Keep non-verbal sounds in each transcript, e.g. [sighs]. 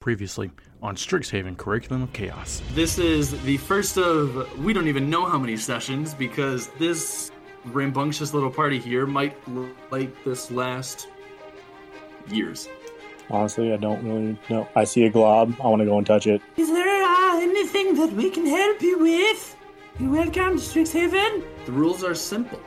Previously on Strixhaven Curriculum of Chaos. This is the first of we don't even know how many sessions because this rambunctious little party here might look like this last years. Honestly, I don't really know. I see a glob. I want to go and touch it. Is there uh, anything that we can help you with? You're welcome to Strixhaven. The rules are simple.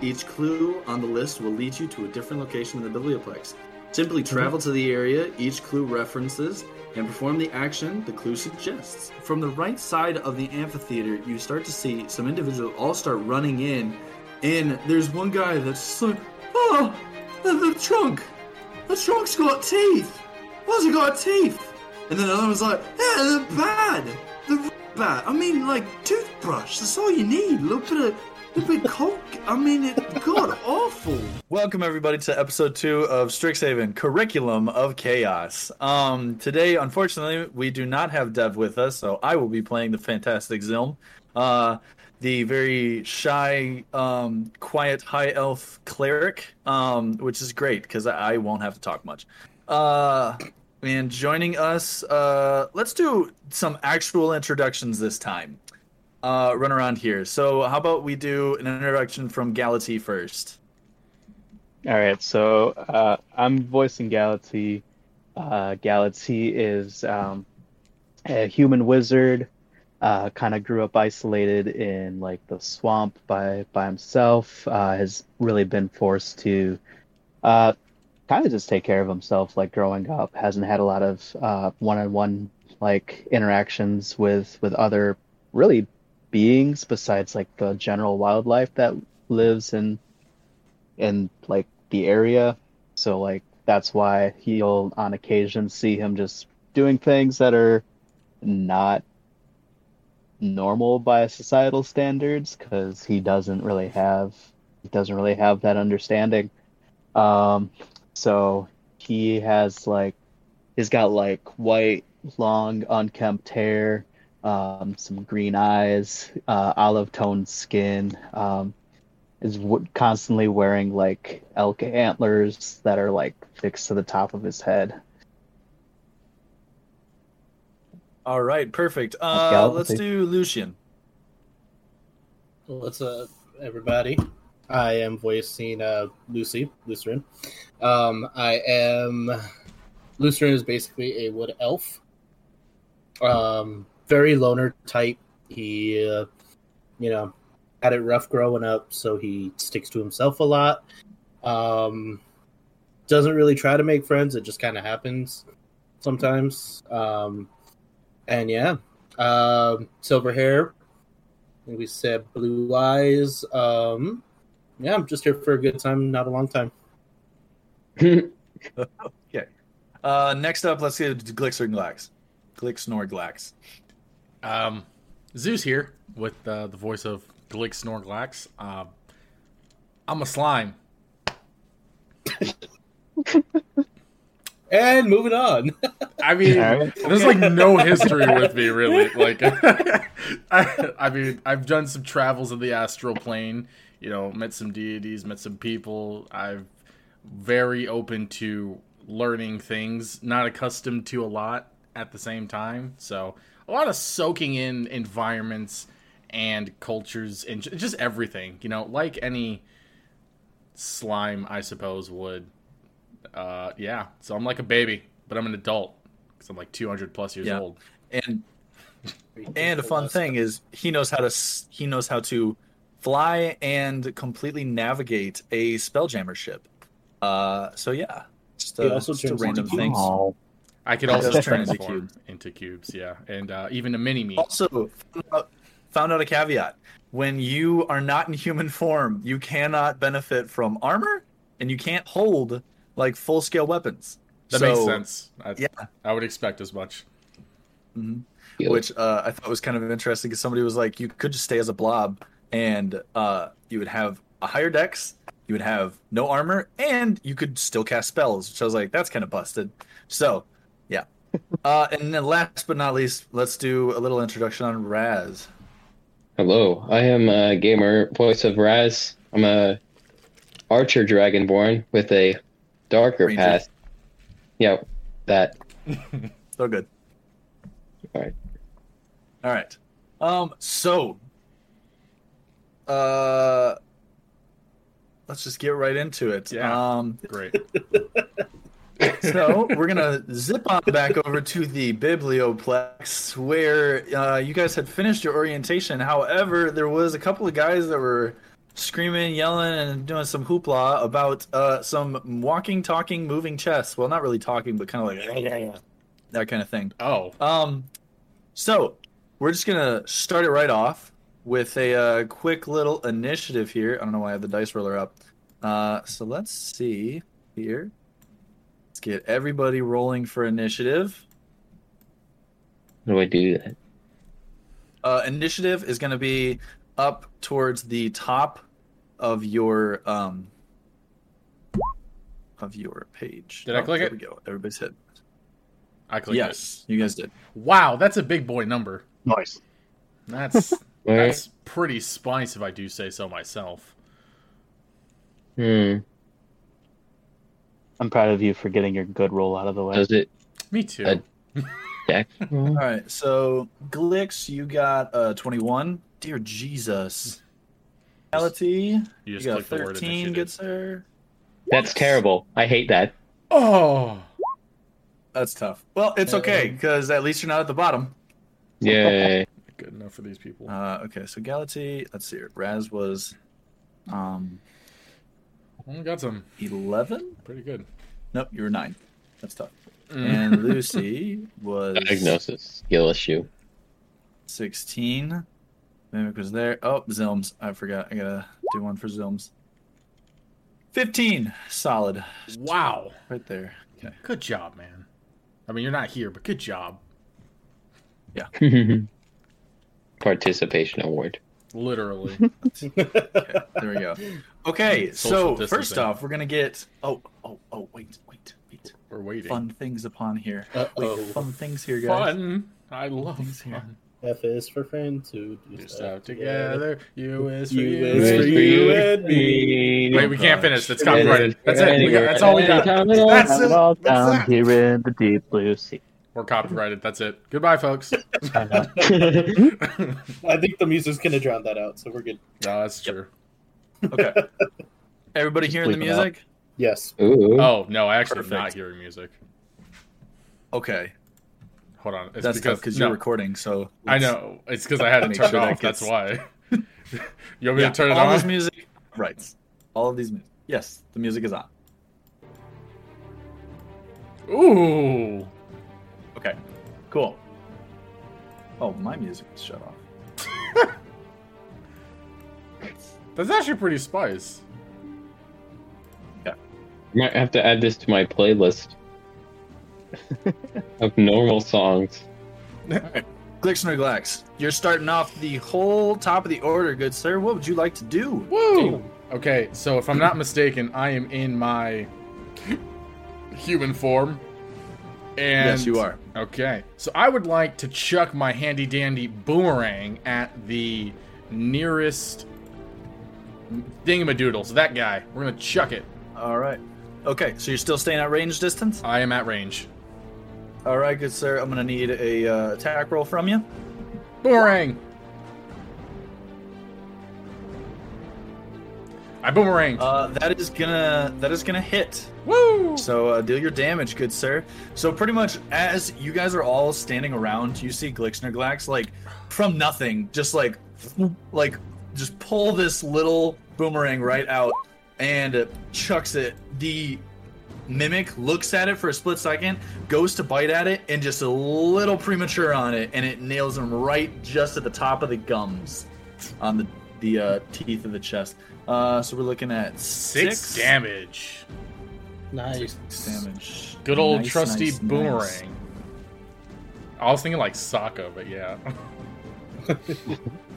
Each clue on the list will lead you to a different location in the biblioplex. Simply travel to the area each clue references and perform the action the clue suggests. From the right side of the amphitheater, you start to see some individuals all start running in, and there's one guy that's like, oh, the, the trunk. The trunk's got teeth. Why's it got teeth? And then another one's like, yeah, they're bad. They're bad. I mean, like, toothbrush. That's all you need. A little bit of, bit coke. I mean, it god awful. Welcome everybody to episode two of Strixhaven Curriculum of Chaos. Um, today, unfortunately, we do not have Dev with us, so I will be playing the fantastic Zilm, uh, the very shy, um, quiet high elf cleric, um, which is great because I, I won't have to talk much. Uh, and joining us, uh, let's do some actual introductions this time. Uh, run around here. So, how about we do an introduction from Galaxy first? All right, so uh, I'm voicing Galaxy. Uh, Galaxy is um, a human wizard. Uh, kind of grew up isolated in like the swamp by by himself. Uh, has really been forced to uh, kind of just take care of himself. Like growing up, hasn't had a lot of uh, one-on-one like interactions with with other really beings besides like the general wildlife that lives in in like the area. So like that's why he'll on occasion see him just doing things that are not normal by societal standards because he doesn't really have he doesn't really have that understanding. Um, so he has like he's got like white long unkempt hair um, some green eyes, uh, olive toned skin, um, is w- constantly wearing like elk antlers that are like fixed to the top of his head. All right, perfect. Uh, Galaxy. let's do Lucian. What's up, everybody? I am voicing uh, Lucy, Lutheran. Um, I am. Lutheran is basically a wood elf. Um, very loner type. He, uh, you know, had it rough growing up, so he sticks to himself a lot. Um, doesn't really try to make friends. It just kind of happens sometimes. Um, and yeah, um, silver hair. We said blue eyes. Um, yeah, I'm just here for a good time, not a long time. [laughs] okay. Uh, next up, let's get Glixer Glix Um, Zeus here with uh, the voice of Glick Snorglax. Uh, I'm a slime. [laughs] And moving on. [laughs] I mean, Alright. there's like no history with me really. Like, [laughs] I, I mean, I've done some travels in the astral plane. You know, met some deities, met some people. I'm very open to learning things. Not accustomed to a lot at the same time. So a lot of soaking in environments and cultures and just everything. You know, like any slime, I suppose would. Uh, yeah. So I'm like a baby, but I'm an adult because I'm like 200 plus years Yeah. old. and [laughs] and a fun thing is he knows how to he knows how to fly and completely navigate a spelljammer ship. Uh, so yeah, just He a, also just a random things. thing. I could also that's true. transform into cubes, yeah, and uh, even a mini me. Also, found out, a caveat: when you are not in human form, you cannot benefit from armor, and you can't hold like full scale weapons. That So- makes sense. I, Yeah. I would expect as much. Mhm. Yeah. Which uh, I thought was kind of interesting because somebody was like, you could just stay as a blob, and uh, you would have a higher dex, you would have no armor, and you could still cast spells. Which I was like, that's kind of busted. So, yeah. uh, and then last but not least, let's do a little introduction on Raz. Hello, I am a gamer voice of Raz. I'm a archer dragonborn with a darker Ranger. past. Yeah, that. [laughs] So good. All right. All right. Um. So. Uh. Let's just get right into it. Yeah. Um. Great. [laughs] so we're gonna zip on back over to the biblioplex where uh, you guys had finished your orientation. However there was a couple of guys that were screaming yelling and doing some hoopla about uh, some walking talking moving chests well not really talking but kind of like that kind of thing. Oh, um so we're just gonna start it right off with a uh, quick little initiative here. I don't know why i have the dice roller up. Uh, so let's see here Let's get everybody rolling for initiative. How do I do that? Uh, initiative is going to be up towards the top of your um of your page. Did I click there it? We go. Everybody's hit. I clicked yes, you guys did. Wow, that's a big boy number. Nice. That's [laughs] that's pretty spice if I do say so myself. Hmm. I'm proud of you for getting your good roll out of the way. Does it Me too. Uh, deck? [laughs] All right, so Glix, you got uh 21. Dear Jesus. Reality, you you got click the word 13, initiative. good sir. That's terrible. I hate that. Oh, That's tough. Well, it's okay because at least you're not at the bottom. Yeah. [laughs] good enough for these people. Uh, okay, so Galaxy, let's see. here. Raz was um Oh, got some 11. pretty good. Nope, you were nine. That's tough. Mm. And [laughs] Lucy was Diagnosis. Skill issue. 16. Mimic was there. Oh, Zilms. I forgot. I gotta do one for Zilms. 15. Solid. Wow, Right there. Okay. good job, man. I mean, you're not here, but good job. Yeah. [laughs] Participation award. Literally. [laughs] okay. There we go. Okay, Social so first off, we're gonna get. Oh, oh, oh, wait, wait, wait. We're waiting. Fun things upon here. Uh-oh. Wait, fun things here, guys. Fun. I love Things here. fun. F is for friends who do Do stuff stuff together. U is for U you. is for you and me. Wait, we can't finish. That's copyrighted. That's it. We got, that's all we got. That's it. it all That's down that. here in the deep blue sea. We're copyrighted. That's it. Goodbye, folks. [laughs] I. [laughs] I think the music's gonna drown that out, so we're good. No, that's true. Okay. [laughs] Everybody hearing the Bleep out. music? Yes. Ooh. Oh no, I actually am Perfect. not hearing music. Okay. Hold on. It's That's because tough because no, you're recording, so I know. It's because I had it Make turned sure that off. That's gets- why. [laughs] you want me Yeah, to turn it all on? this music, right? All of these music. Yes, the music is on. Ooh. Okay, cool. Oh, my music is shut off. [laughs] That's actually pretty spice. Yeah. Might have to add this to my playlist [laughs] of normal songs. Glixner Glax, you're starting off the whole top of the order, good sir. What would you like to do? Woo! Okay, so if I'm not mistaken, I am in my human form. And Yes, you are. Okay, so I would like to chuck my handy dandy boomerang at the nearest thingamadoodle. So that guy, we're gonna chuck it. All right. Okay, so you're still staying at range distance? I am at range. All right, good sir. I'm gonna need a uh, attack roll from you. Boomerang. I boomerang. Uh, that is gonna that is gonna hit. Woo! So uh, deal your damage, good sir. So pretty much as you guys are all standing around, you see Glixner Glax like from nothing, just like like just pull this little boomerang right out and chucks it. The mimic looks at it for a split second, goes to bite at it, and just a little premature on it, and it nails him right just at the top of the gums, on the the uh, teeth of the chest. Uh, so we're looking at Six, six, damage. Nice. Six damage. Good old Nice, trusty nice, nice. boomerang. I was thinking like Sokka, but yeah. [laughs] [laughs]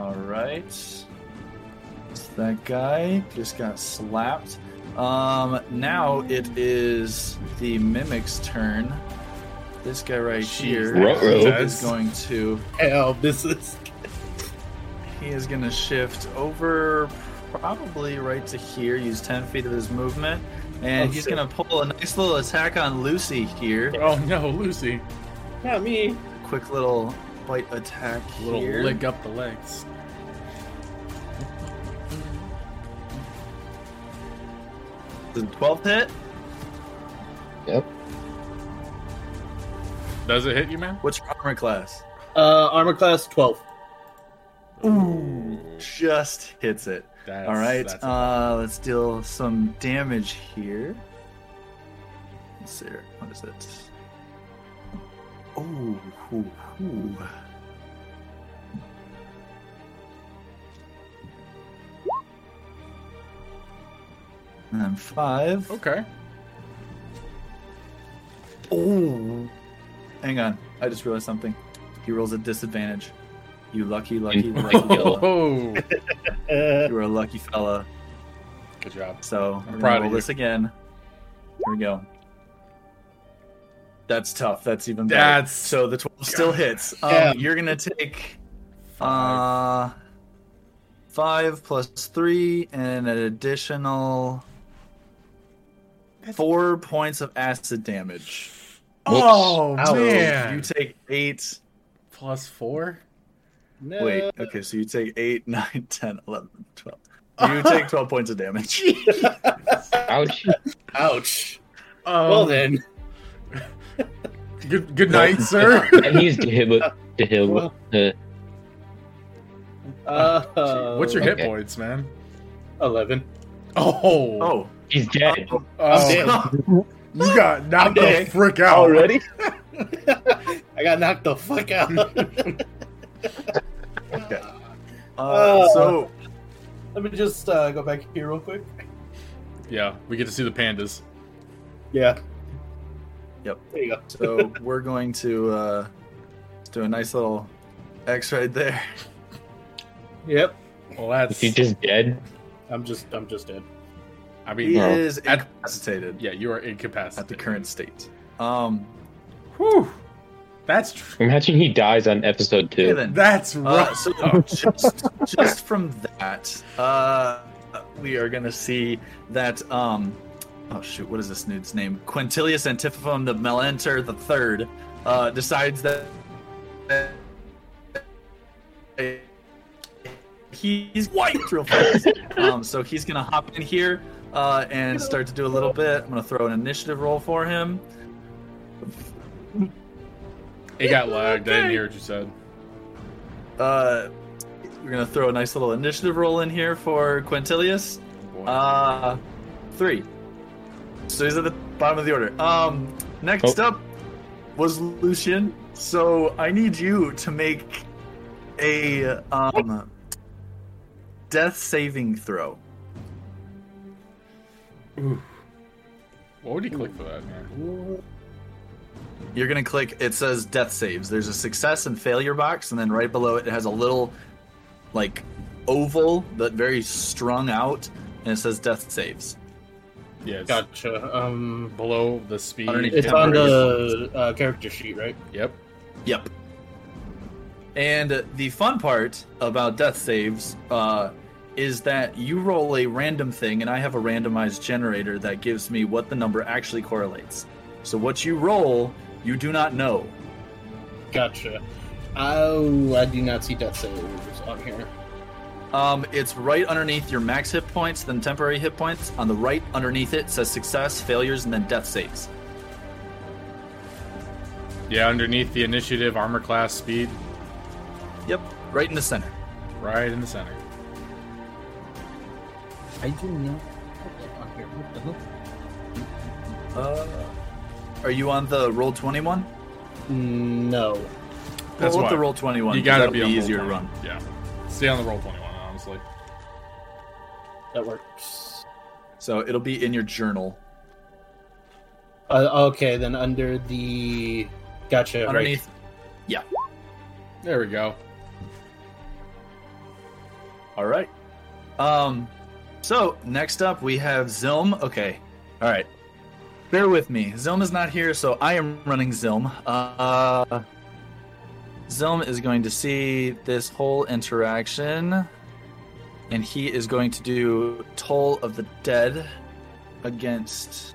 All right. That guy just got slapped. Um, now it is the mimic's turn. This guy right here Ruh-roh. is going to. Hell, this is. He is going to shift over, probably right to here. Use ten feet of his movement, and Oh, he's gonna pull a nice little attack on Lucy here. Oh no, Lucy! Not me. Quick little bite attack A little here. lick up the legs. The 12th hit. Yep. Does it hit you, man? What's your armor class? Uh, armor class twelve. Ooh, just hits it. That's, All right, uh, let's deal some damage here. Let's see. here. What is it? Oh, ooh, ooh. And then five. okay. Oh, hang on. I just realized something. He rolls a disadvantage. You lucky, lucky, [laughs] lucky fella. [laughs] Oh, You are a lucky fella. good job. So I'm we're proud gonna of you. this again. Here we go. That's tough. That's even better. That's- so the twelve still hits. Um, Yeah. You're gonna take uh five plus three and an additional four points of acid damage. Oh Ow. man! You take eight. Plus four. no. Wait. Okay. So you take eight, [laughs] nine, 10, 11, 12. You [laughs] take twelve points of damage. Ouch. Ouch. Um, well then. Good good night, sir. [laughs] and he's Dehib. Dehib. Uh, Uh, What's your hit Okay. points, man? eleven? Oh, Oh. he's dead. oh. oh, dead. you got knocked the frick out Already? [laughs] I got knocked the fuck out. [laughs] Okay. Uh, Oh. so Let me just uh, go back here real quick. Yeah, we get to see the pandas. Yeah. Yep. There you go. So we're going to uh, do a nice little X right there. Yep. Well, that's. Is he just dead? I'm just I'm just dead. I He mean, Well, is at- incapacitated yeah, you are incapacitated at the current state. Um, Whew. That's tr- Imagine he dies on episode okay two. then. that's Uh, rough. so just, just from that, uh, we are gonna see that. Um, oh shoot, what is this dude's name? Quintilius Antiphon the Melenter the Third uh, decides that. He's white real fast. [laughs] um, so he's gonna hop in here uh, and start to do a little bit. I'm gonna throw an initiative roll for him. it got lagged. I didn't hear what you said. Uh, we're gonna throw a nice little initiative roll in here for Quintilius. Uh, three. So he's at the bottom of the order. Um, next Oh. up was Lucian. So I need you to make a um death saving throw. what would you click for that, man? You're gonna click. It says death saves. There's a success and failure box, and then right below it, it has a little like oval that very strung out, and it says death saves. Yeah, Gotcha. Um, below the speed. It's hit on the uh, character sheet, right? Yep. Yep. And the fun part about death saves uh, is that you roll a random thing, and I have a randomized generator that gives me what the number actually correlates. So what you roll, you do not know. Gotcha. Oh, I do not see death saves on here. Um, it's right underneath your max hit points, then temporary hit points. On the right underneath it says success, failures, and then death saves. Yeah, underneath the initiative, armor class, speed, Yep, right in the center. right in the center. I do not. On here. What the hell? Uh, are you on the roll twenty one? No. That's Pull up why. the roll twenty one. You gotta be, be, easier to run. Yeah. Stay on the roll 21, honestly. That works. So it'll be in your journal. Uh, okay, then under the. Gotcha. right. Underneath There we go. All right. Um, so next up we have Zilm. Okay. All right. Bear with me. Zilm is not here, so I am running Zilm. Uh, Zilm is going to see this whole interaction, and he is going to do Toll of the Dead. against.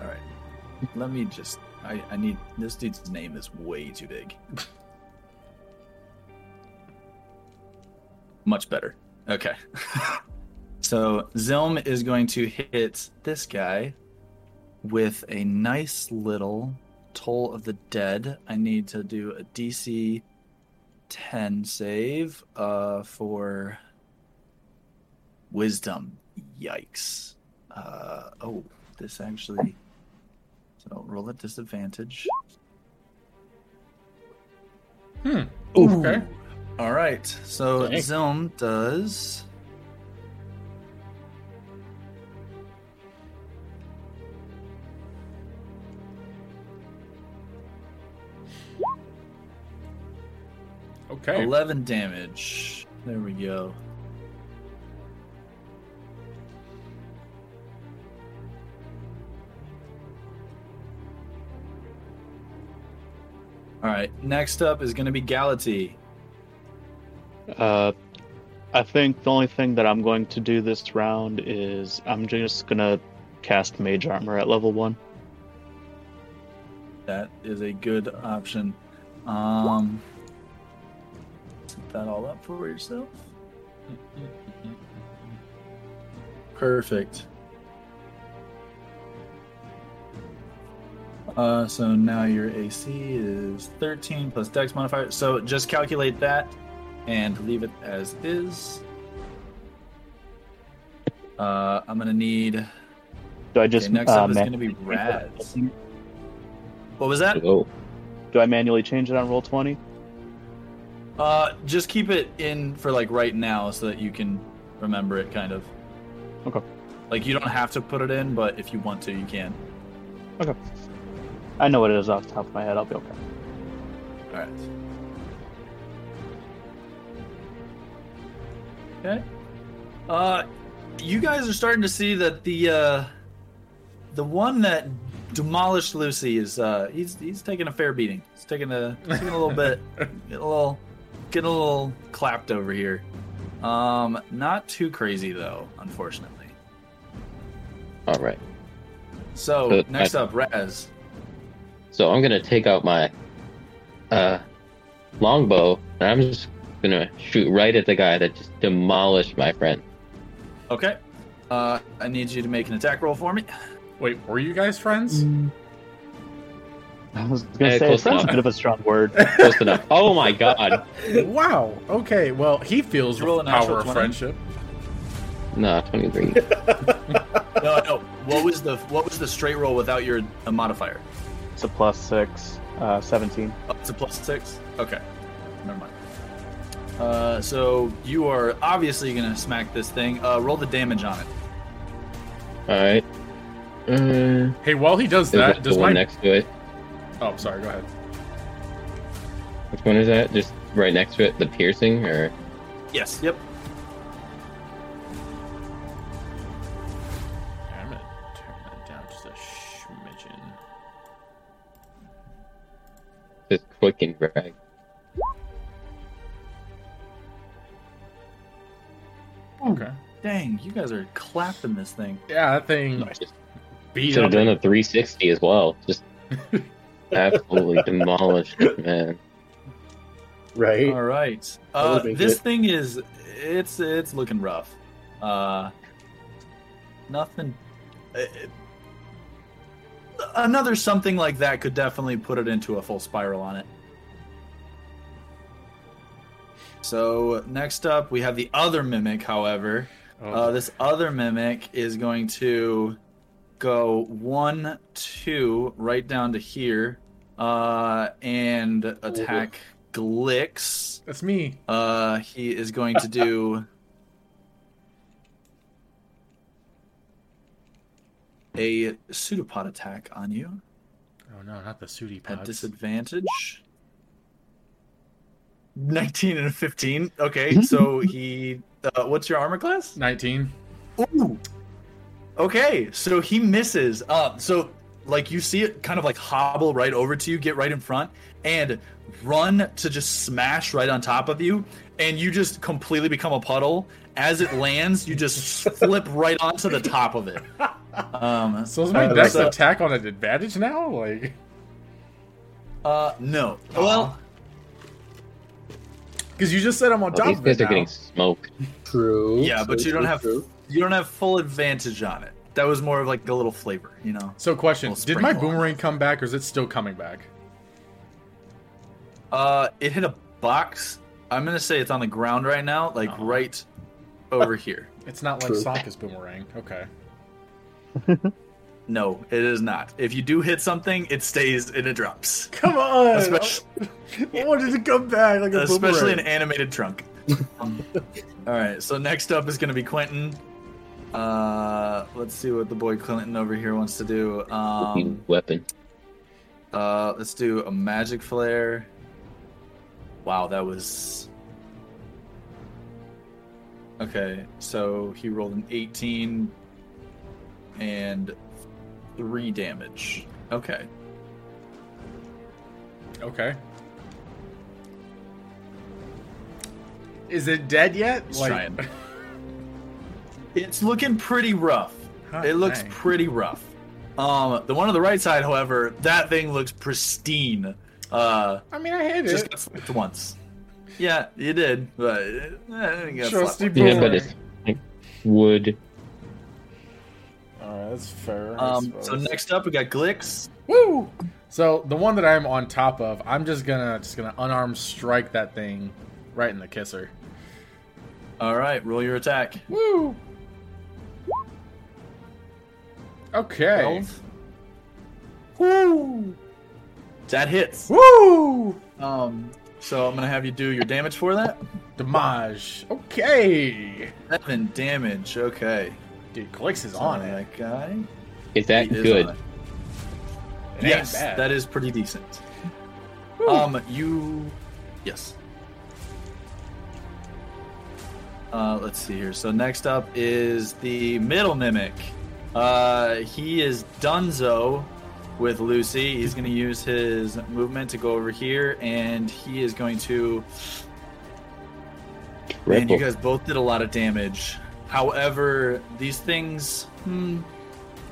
All right. Let me just. I, I need. This dude's name is way too big. Much better. Okay. [laughs] so Zilm is going to hit this guy with a nice little Toll of the Dead. I need to do a DC 10 save uh, for Wisdom. Yikes. Uh, oh, this actually. So roll at disadvantage. Hmm. Ooh. Okay. All right. So Dang. Zilm does. Okay. 11 damage. There we go. All right. Next up is going to be Galati. Uh, I think the only thing that I'm going to do this round is I'm just gonna cast Mage Armor at level one. That is a good option. Um, set that all up for yourself. [laughs] Perfect. Uh, so now your AC is 13 plus Dex modifier. So just calculate that and leave it as is. Uh, I'm gonna need. Do I just okay, next uh, up is man- gonna be Raz. What was that? Oh, Do I manually change it on Roll20? Uh, just keep it in for like right now so that you can remember it, kind of. Okay. Like you don't have to put it in, but if you want to, you can. Okay. I know what it is off the top of my head. I'll be okay. All right. Okay. Uh, you guys are starting to see that the uh, the one that demolished Lucy is uh, he's he's taking a fair beating. He's taking a taking a little bit, [laughs] a little, getting a little clapped over here. Um, not too crazy though, unfortunately. all right. So Good. next up, Raz. So I'm gonna take out my uh longbow and I'm just gonna shoot right at the guy that just demolished my friend. Okay. Uh, I need you to make an attack roll for me. Wait, were you guys friends? [laughs] I was gonna Eh, say close it's a enough. bit of a strong word. [laughs] Close enough. Oh my god. [laughs] wow. Okay. Well, he feels Roll the a natural power of 20. friendship. Nah, 23. No, no. What was the what was the straight roll without your uh, modifier? It's a plus six, uh, seventeen. Oh, it's a plus six. Okay, never mind. Uh, so you are obviously gonna smack this thing. Uh, roll the damage on it. Alright. Uh, Hey, while he does there's that, the does one my next to it. Oh, sorry, go ahead. Which one is that? Just right next to it, the piercing or Yes. Yep. I'm gonna turn that down just a schmidgen. just quick and drag? Okay. Dang, you guys are clapping this thing. Yeah, that thing Just beat should up. have done a 360 as well. Just [laughs] absolutely demolished it, man. Right? All right. Uh, this good. thing is it's it's looking rough. Uh, nothing. uh, another something like that could definitely put it into a full spiral on it. So next up, we have the other mimic. However, Oh, uh, this other mimic is going to go one, two, right down to here, uh, and attack Glix. that's me. Uh, he is going to do a pseudopod attack on you Oh no, not the sooty at disadvantage. 19 and a 15. Okay, so he. Uh, what's your armor class? Nineteen. Ooh. Okay, so he misses. Uh, so like you see it kind of like hobble right over to you, get right in front, and run to just smash right on top of you, and you just completely become a puddle. As it lands, you just [laughs] flip right onto the top of it. Um, So is my uh, dex so- attack on an advantage now? Like, Uh, no. Well, because you just said I'm on Oh, top these of it guys are now. getting smoked. True. yeah, but you don't true, have true. you don't have full advantage on it. That was more of like a little flavor, you know. So, question: Did my boomerang come back, or is it still coming back? Uh, it hit a box. I'm gonna say it's on the ground right now, like Uh-huh. right over [laughs] here. It's not like True. Sokka's boomerang. Okay. [laughs] No, it is not. If you do hit something, it stays and it drops. [laughs] Come on! Especially, I wanted to come back like a especially an animated trunk. Um, all right, so next up is gonna be Quentin. Uh, let's see what the boy Clinton over here wants to do. Um, weapon. uh, let's do a magic flare. Wow, that was. Okay, so he rolled an 18 and 3 damage. Okay. Okay. Is it dead yet? He's trying. [laughs] It's looking pretty rough. Hot It looks dang. pretty rough. Um, the one on the right side, however, that thing looks pristine. Uh, I mean, I hit just it. got flipped once. Yeah, you did, but eh, it got Trusty slapped. Yeah, but it's like wood. All right, that's fair. Um, so next up, we got Glix. Woo! So the one that I'm on top of, I'm just gonna just gonna unarmed strike that thing right in the kisser. All right, roll your attack. Woo! Okay. Woo! That hits. Woo! Um, so I'm gonna have you do your damage for that. Damage. Okay. Seven damage. Okay. Dude, Clicks is So on it. that guy. Is that He good? on it. It ain't yes, bad. that is pretty decent. Um, you, yes. Uh, let's see here. So next up is the middle mimic. Uh, he is Dunzo with Lucy. He's going to use his movement to go over here, and he is going to. Man, you guys both did a lot of damage. However, these things, hmm,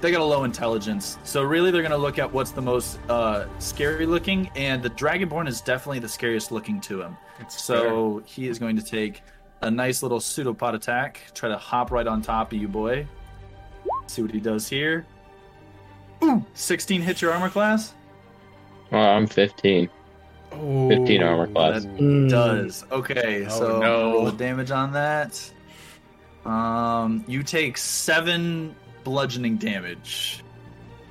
they got a low intelligence. So really, they're going to look at what's the most uh, scary looking, and the Dragonborn is definitely the scariest looking to him. It's So he is going to take a nice little pseudopod attack, try to hop right on top of you, boy. See what he does here. Ooh, 16 hit your armor class? Oh, I'm 15. fair. 15 armor Ooh. class. Mm. Does. Okay, Oh, so no. roll the damage on that. Um, you take seven bludgeoning damage.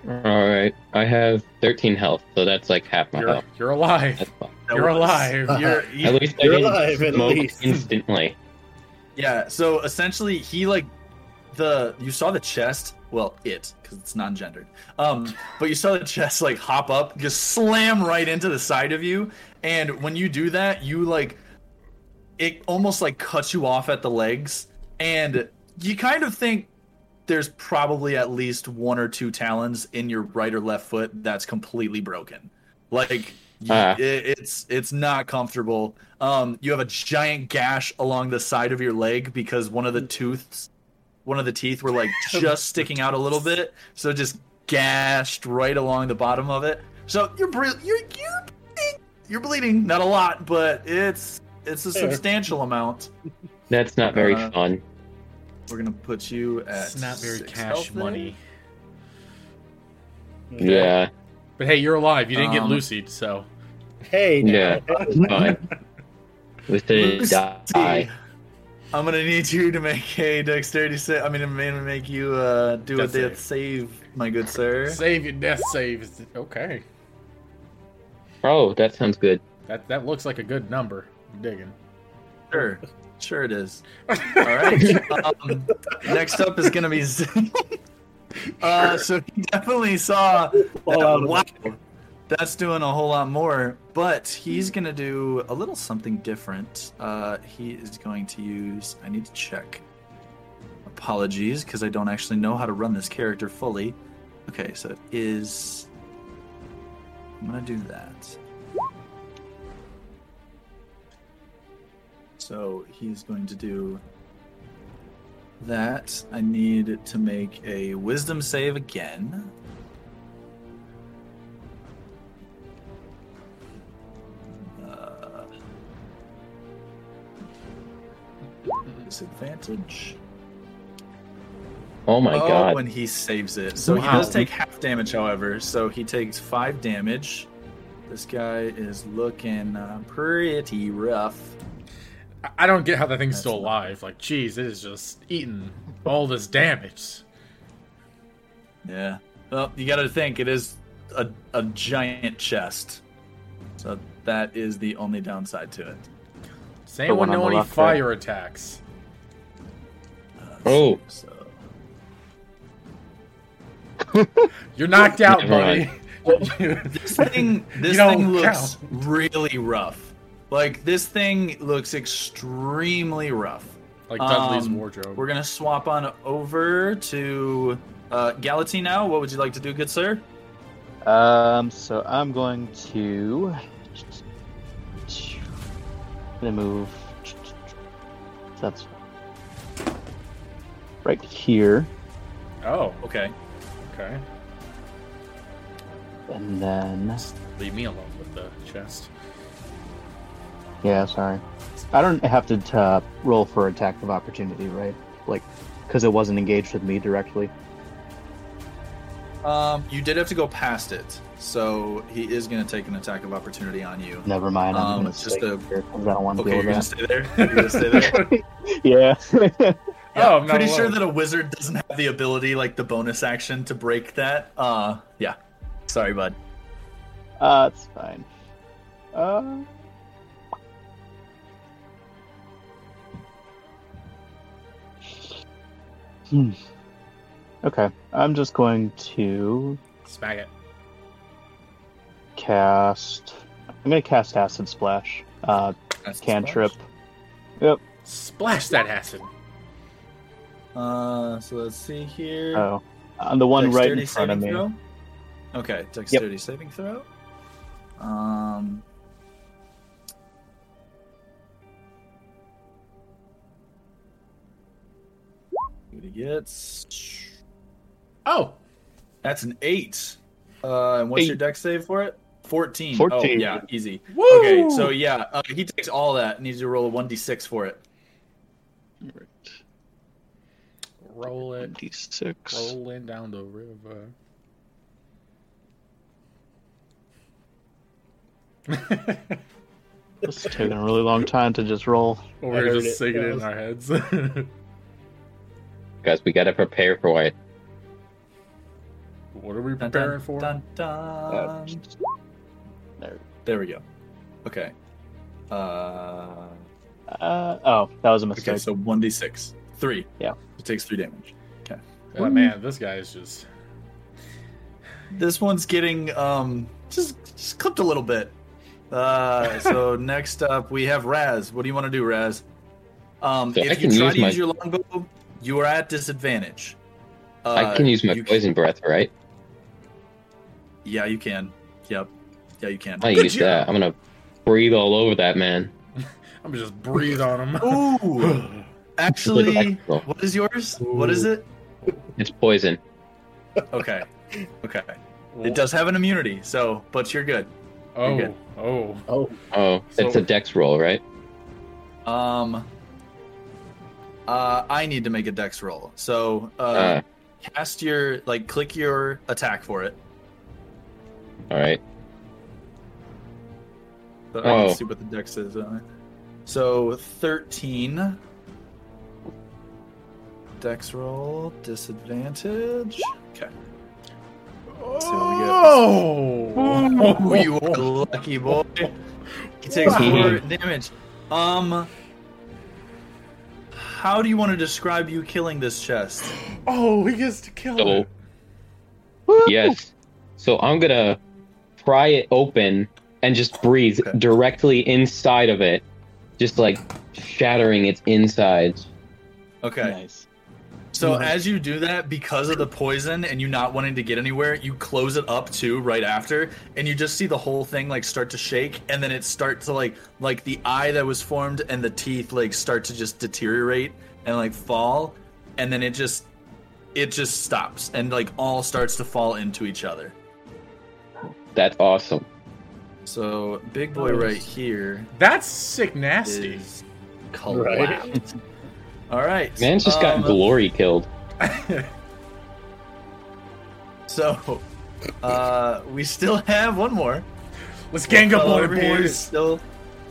All right, I have 13 health, so that's like half my You're, health. you're alive. That's fine. That You're alive. You're, At least You're didn't alive, at least. instantly. yeah. So essentially, he like the you saw the chest. Well, it because it's non-gendered. Um, but you saw the chest like hop up, just slam right into the side of you, and when you do that, you like it almost like cuts you off at the legs, and you kind of think there's probably at least one or two talons in your right or left foot that's completely broken. Like y- Ah. it, it's it's not comfortable. Um, you have a giant gash along the side of your leg because one of the tooths, one of the teeth were like [laughs] just sticking out a little bit, so just gashed right along the bottom of it. So you're bre- you're you're bleeding. you're bleeding, not a lot, but it's it's a Fair. substantial amount. That's not very Uh, fun. We're gonna put you at. It's not very six cash health there. money. Yeah, But hey, you're alive. You didn't get Um, Lucied, so Hey, yeah, [laughs] it's fine. At least didn't die. I'm gonna need you to make a dexterity save. I mean, I'm gonna make you uh, do Death a death save, my good sir. save your death save. Okay, Oh, that sounds good. that that looks like a good number. I'm digging. Sure, sure it is. [laughs] All right. um, next up is gonna be. Z- [laughs] uh, so he definitely saw. Fall out of wow, the- that's doing a whole lot more. But he's gonna do a little something different. Uh, he is going to use. I need to check. Apologies, because I don't actually know how to run this character fully. Okay, so it is. I'm gonna do that. So he's going to do that. I need to make a wisdom save again. Disadvantage. Oh my oh, god. when he saves it. So he does take half damage, however. So he takes five damage. This guy is looking uh, pretty rough. I- I don't get how that thing's That's still not- alive. Like, geez, it is just eating all this damage. Yeah. Well, you got to think it is a, a giant chest. So that is the only downside to it. Does The anyone know any left, right? fire attacks? Oh. So [laughs] You're knocked out, Never buddy. [laughs] this thing, this thing looks count. really rough. Like this thing looks extremely rough. like Dudley's Um, wardrobe. We're gonna swap on over to uh, Galatine now. What would you like to do, good sir? Um, so I'm going to gonna move. That's right here, Oh, Okay. okay. and then Leave me alone with the chest. yeah, sorry. I don't have to uh, roll for attack of opportunity, right? Like, because it wasn't engaged with me directly. Um, you did have to go past it, so he is gonna take an attack of opportunity on you. Never mind. I'm Um, just a- I don't want to Okay, deal [laughs] gonna stay there. Stay [laughs] there. yeah. [laughs] Yeah, Oh, I'm I'm not pretty sure that a wizard doesn't have the ability, like the bonus action, to break that. Uh, yeah. Sorry, bud. uh, it's fine. Uh. Hmm. Okay, I'm just going to Smack it. cast. I'm gonna cast Acid Splash. Uh, That's the cantrip. splash. Splash that acid. Uh, so let's see here. Oh, on the one right in front of me. throw? Okay, dexterity saving throw. Um. What he gets? Oh, That's an eight. Uh, and what's your Eight. dex save for it? Fourteen. 14. Oh, yeah, easy. woo! Okay, so yeah, uh, he takes all that. Needs to roll a one d six for it. Roll it, D6. rolling down the river. [laughs] This is taking a really long time to just roll. Or we're just it. singing it in our heads. [laughs] Guys, we gotta prepare for it. what are we preparing dun, for? Dun, dun. There. There we go. Okay. Uh, Uh, oh, that was a mistake. okay, so one d six, three. Yeah. it takes three damage. Okay. Oh man, this guy is just. This one's getting um just just clipped a little bit. Uh, [laughs] so next up we have Raz. What do you want to do, Raz? Um, So I if you try use to my- use your longbow, you are at disadvantage. Uh, I can use my you- poison breath, right? Yeah, you can. Yep. Yeah, you can. I Good use job. that. I'm gonna breathe all over that man. [laughs] I'm just breathe on him. Ooh, [laughs] actually, Excellent. what is yours? What is it? It's poison. Okay. Okay. It does have an immunity, so but you're good. Oh, good. oh. Oh, Oh, it's So- a dex roll, right? Um. Uh, I need to make a dex roll. So, uh, Uh, cast your like, click your attack for it. all right. But I Oh. can see what the dex is on it. So thirteen. Dex roll disadvantage. Okay. Oh! Oh, you are lucky boy. [laughs] He takes four damage. Um. How do you want to describe you killing this chest? Oh, he gets to kill So, it. [laughs] yes. So I'm gonna pry it open and just breathe Okay. directly inside of it, just like shattering its insides. Okay. Nice. So Mhm. as you do that, because of the poison and you not wanting to get anywhere, you close it up too right after, and you just see the whole thing like start to shake, and then it start to like like the eye that was formed and the teeth like start to just deteriorate and like fall, and then it just it just stops and like all starts to fall into each other. That's awesome. So big boy right here That's sick nasty. is collapsed. All right, Man's just got um, glory killed. [laughs] So, uh, we still have one more. Let's gang up Fellow on it, over here is boys. Still,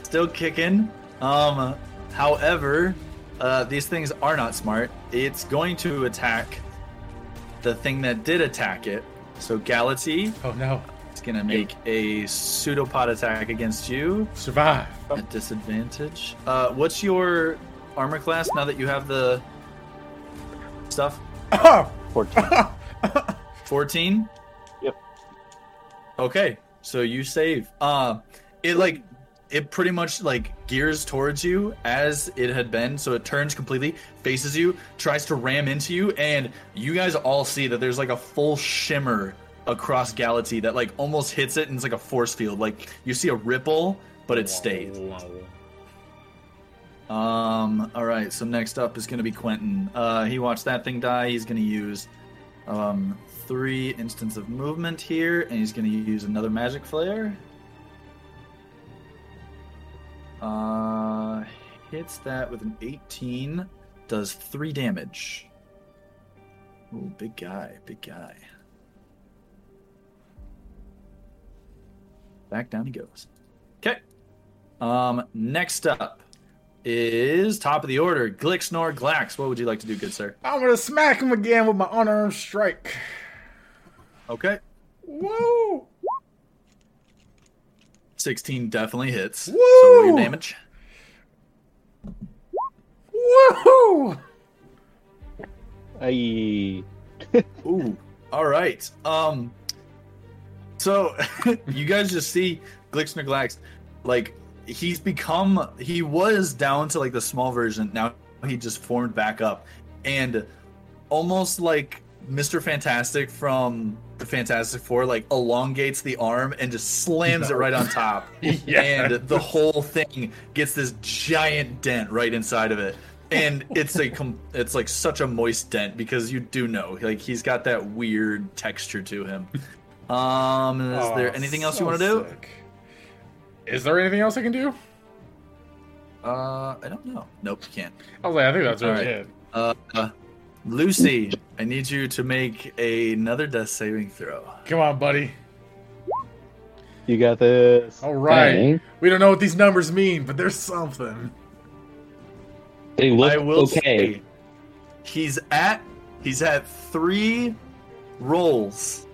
still kicking. Um, however, uh, these things are not smart. It's going to attack the thing that did attack it. So, Galaxy Oh no. It's gonna make a pseudopod attack against you Survive. at disadvantage. Uh, what's your armor class now that you have the stuff? Oh, [laughs] 14. [laughs] 14 Yep. okay so you save uh it like it pretty much like gears towards you as it had been so it turns completely faces you tries to ram into you and you guys all see that there's like a full shimmer across galaxy that like almost hits it and it's like a force field like you see a ripple but it stays um all right so next up is gonna be quentin. Uh he watched that thing die. He's gonna use um three instants of movement here and he's gonna use another magic flare. Uh hits that with an 18 does three damage. Ooh, big guy big guy. Back down he goes. Okay. Um next up is top of the order glixnor glax what would you like to do good sir I'm gonna smack him again with my unarmed strike. okay Whoa! 16 definitely hits. So Woo! roll your damage. Woohoo! Aye. [laughs] Ooh. All right. Um. So [laughs] you guys just see Glixner Glax, like he's become. He was down to like the small version. Now he just formed back up, and almost like Mr. Fantastic from the Fantastic Four, like elongates the arm and just slams it right on top. [laughs] Yes. and the whole thing gets this giant dent right inside of it and it's a com- it's like such a moist dent because you do know like he's got that weird texture to him um is Oh, there anything else you want to do sick. Is there anything else I can do? uh i don't know nope you can't I was like, I think that's really right. it. uh, uh lucy i need you to make another death saving throw Come on, buddy. You got this. All right. Dang. We don't know what these numbers mean, but there's something. They look I will okay. say he's at he's at three rolls,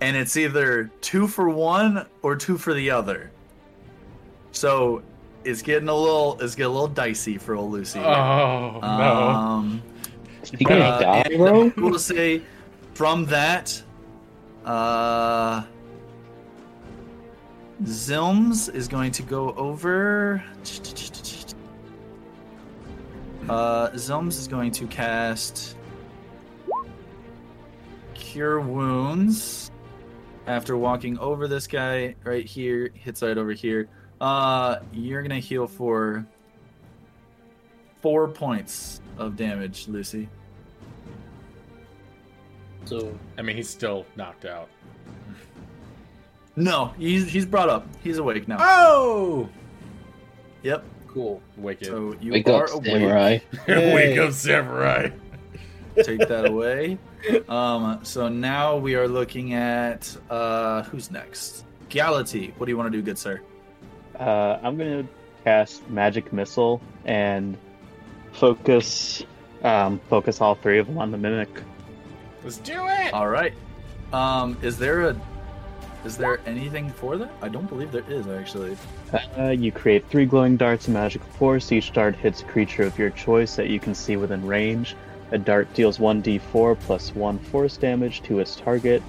and it's either two for one or two for the other. So it's getting a little it's getting a little dicey for old Lucy. Oh no. Um, gonna uh, die, bro? I will say from that, uh, Zilms is going to go over. Uh, Zilms is going to cast Cure Wounds after walking over this guy right here. Hits right over here. Uh, you're gonna heal for four points of damage, Lucy. So I mean, he's still knocked out. No, he's he's brought up. He's awake now. Oh! Yep. cool. Wicked. So you Wake are up, awake. samurai. [laughs] Wake up, samurai. Take that away. Um. So now we are looking at uh who's next? Galaty. What do you want to do, good sir? Uh, I'm gonna cast magic missile and focus, um, focus all three of them on the mimic. Let's do it! All right. Um. Is there a is there anything for that? I don't believe there is actually. Uh, you create three glowing darts of magical force. Each dart hits a creature of your choice that you can see within range. A dart deals 1d4 plus 1 force damage to its target.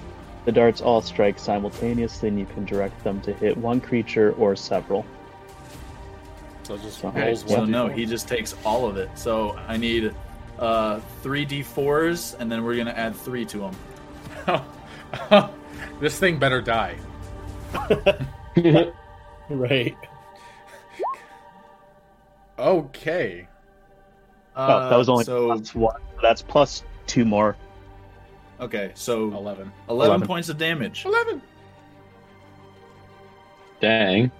The darts all strike simultaneously, and you can direct them to hit one creature or several. So just Okay, rolls So one. no, d4. he just takes all of it. So I need uh, three d4s, and then we're gonna add three to them. [laughs] this thing better die. [laughs] [laughs] Right. Okay. oh, that was only so. plus one. That's plus two more. Okay, so 11, 11. 11. points of damage. 11. Dang.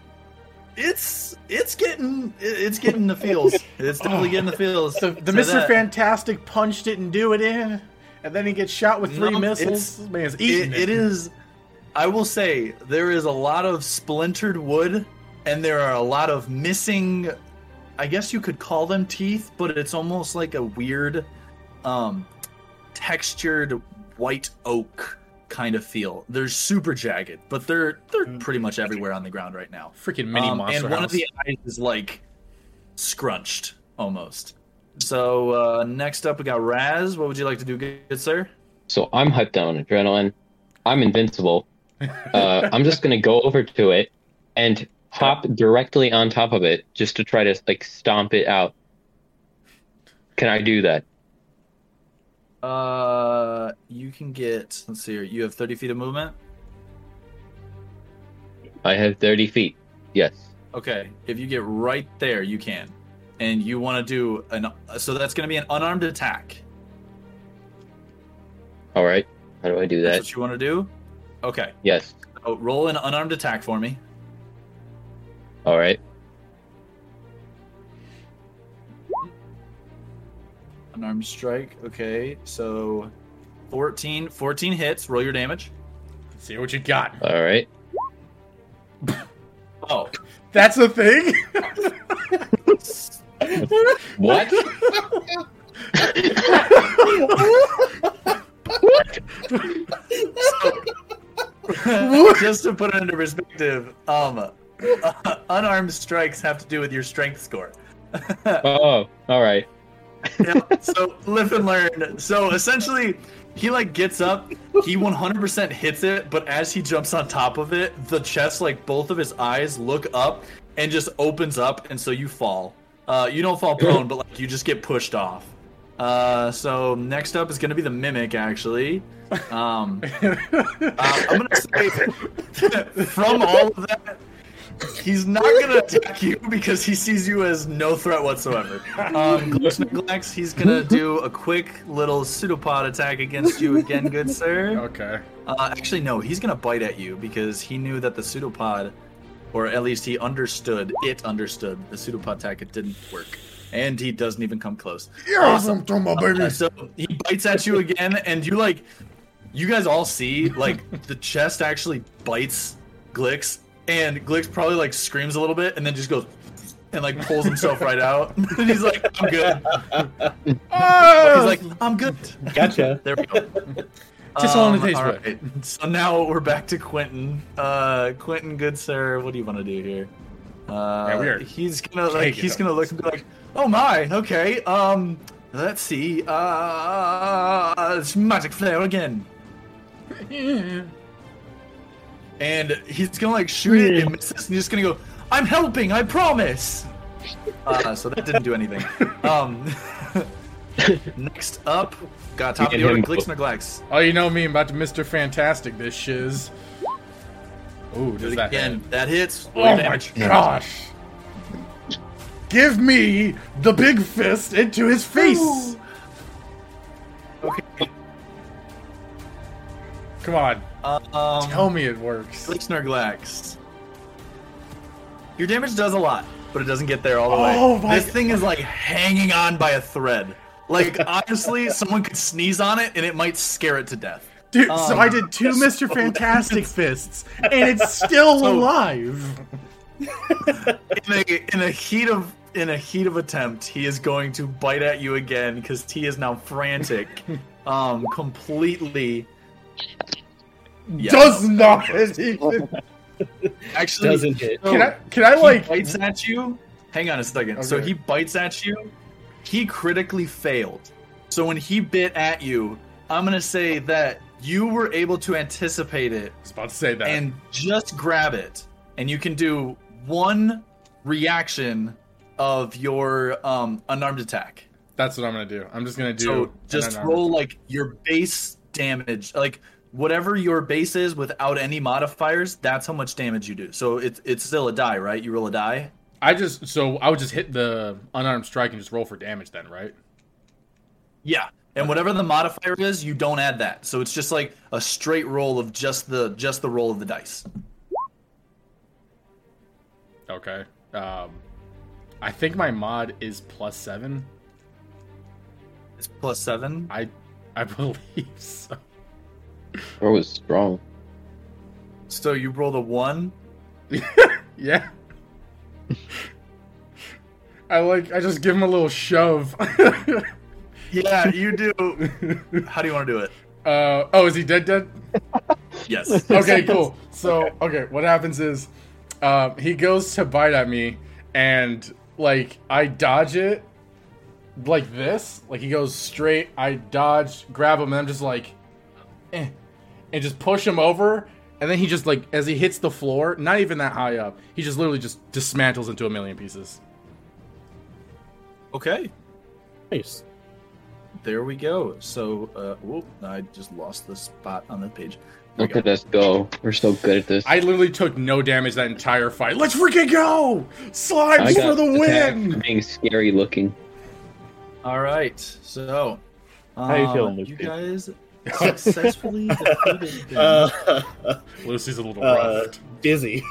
It's it's getting it's getting the feels. [laughs] It's definitely getting the feels. The, the So Mr. that- Fantastic punch didn't do it in, and then he gets shot with three No, missiles. it's- This man's it, it. it is i will say there is a lot of splintered wood and there are a lot of missing i guess you could call them teeth but it's almost like a weird um textured white oak kind of feel they're super jagged but they're they're pretty much everywhere on the ground right now Freaking mini Um, monster and one house. of the eyes is like scrunched almost so uh next up we got raz what would you like to do good sir So I'm hyped on adrenaline. I'm invincible. [laughs] Uh, I'm just gonna go over to it and hop directly on top of it just to try to like stomp it out. Can I do that? Uh, you can get. Let's see here. You have thirty feet of movement. I have 30 feet. Yes. Okay, if you get right there, you can, and you want to do an. So that's going to be an unarmed attack. All right. How do I do That's that? what you want to do. Okay, Yes. so roll an unarmed attack for me. All right. Unarmed strike. Okay, so 14, 14 hits. Roll your damage. See what you got. All right. [laughs] Oh, That's a thing. What? [laughs] [laughs] just to put it into perspective, um, unarmed strikes have to do with your strength score. Oh, all right. Yeah, so live and learn. So essentially, he like gets up, he 100% hits it, but as he jumps on top of it, the chest, like both of his eyes, look up and just opens up, and so you fall. Uh, you don't fall prone, but like you just get pushed off. Uh, so next up is gonna be the mimic, actually. Um, [laughs] uh, I'm gonna say [laughs] from all of that, he's not gonna attack you because he sees you as no threat whatsoever. Um, Glix he's gonna do a quick little pseudopod attack against you again, good sir. okay. Uh, actually, no, he's gonna bite at you because he knew that the pseudopod, or at least he understood, it understood the pseudopod attack. It didn't work, and he doesn't even come close. Yeah, Awesome. Uh, so he bites at you again, and you like, you guys all see like the chest actually bites Glix, and Glix probably like screams a little bit, and then just goes. And like pulls himself right out, [laughs] and he's like, "I'm good." Oh! [laughs] He's like, "I'm good." Gotcha. [laughs] There we go. Just all in the taste right. So now we're back to Quentin. Uh, Quentin, good sir, what do you want to do here? Uh, Yeah, we are he's gonna like he's gonna look and be like, "Oh my, okay. Um, let's see. Uh, it's magic flare again." And he's gonna like shoot it, it misses, and he's just gonna go, "I'm helping, I promise." Uh, so that didn't do anything. [laughs] Um, [laughs] next up, got top of the order, him. Glix Neglects. Oh, you know me I'm about to Mr. Fantastic. This shiz. Ooh, Do does it that again. hit? That hits. Oh my damage. gosh! Give me the big fist into his face. Okay. Come on, Um, tell me it works. Neglects. Your damage does a lot, but it doesn't get there all the way. Oh my this thing is like hanging on by a thread. Like [laughs] honestly, someone could sneeze on it and it might scare it to death. Dude, so Um, I did two Mr. Fantastic fists, and it's still So- alive. [laughs] in a in a heat of in a heat of attempt, he is going to bite at you again because T is now frantic, [laughs] um, completely. Yeah. Does not [laughs] even. [laughs] actually Doesn't hit. so Can I? Can I he like? bites at you. Hang on a second. So he bites at you. He critically failed. So when he bit at you, I'm gonna say that you were able to anticipate it I was about to say that. and just grab it, and you can do one reaction of your um, unarmed attack. That's what I'm gonna do. I'm just gonna do. So just unarmed- roll like your base damage, like whatever your base is without any modifiers. That's how much damage you do. So it's it's still a die, right? You roll a die. I just so I would just hit the unarmed strike and just roll for damage then, right? Yeah. And whatever the modifier is, you don't add that. So it's just like a straight roll of just the just the roll of the dice. Okay. Um, I think my mod is plus seven. It's plus seven. I I [laughs] believe so. Bro was strong. So you roll the one. [laughs] Yeah. I like I just give him a little shove. [laughs] Yeah, you do. [laughs] How do you want to do it? uh oh, is he dead dead? Yes. okay, cool. So, okay, what happens is, um, he goes to bite at me, and like I dodge it, like this. Like he goes straight. I dodge, grab him, and I'm just like, eh, and just push him over. And then he just like, as he hits the floor, not even that high up, he just literally just dismantles into a million pieces. Okay. Nice. There we go. So, uh, whoop! I just lost the spot on the page. There Look at us go. We're so good at this. I literally took no damage that entire fight. Let's freaking go! Slimes for the win! for being scary looking. All right. So, How you um, feeling, You Lucy? guys successfully defeated [laughs] them. Uh, Lucy's a little Uh, rough. dizzy.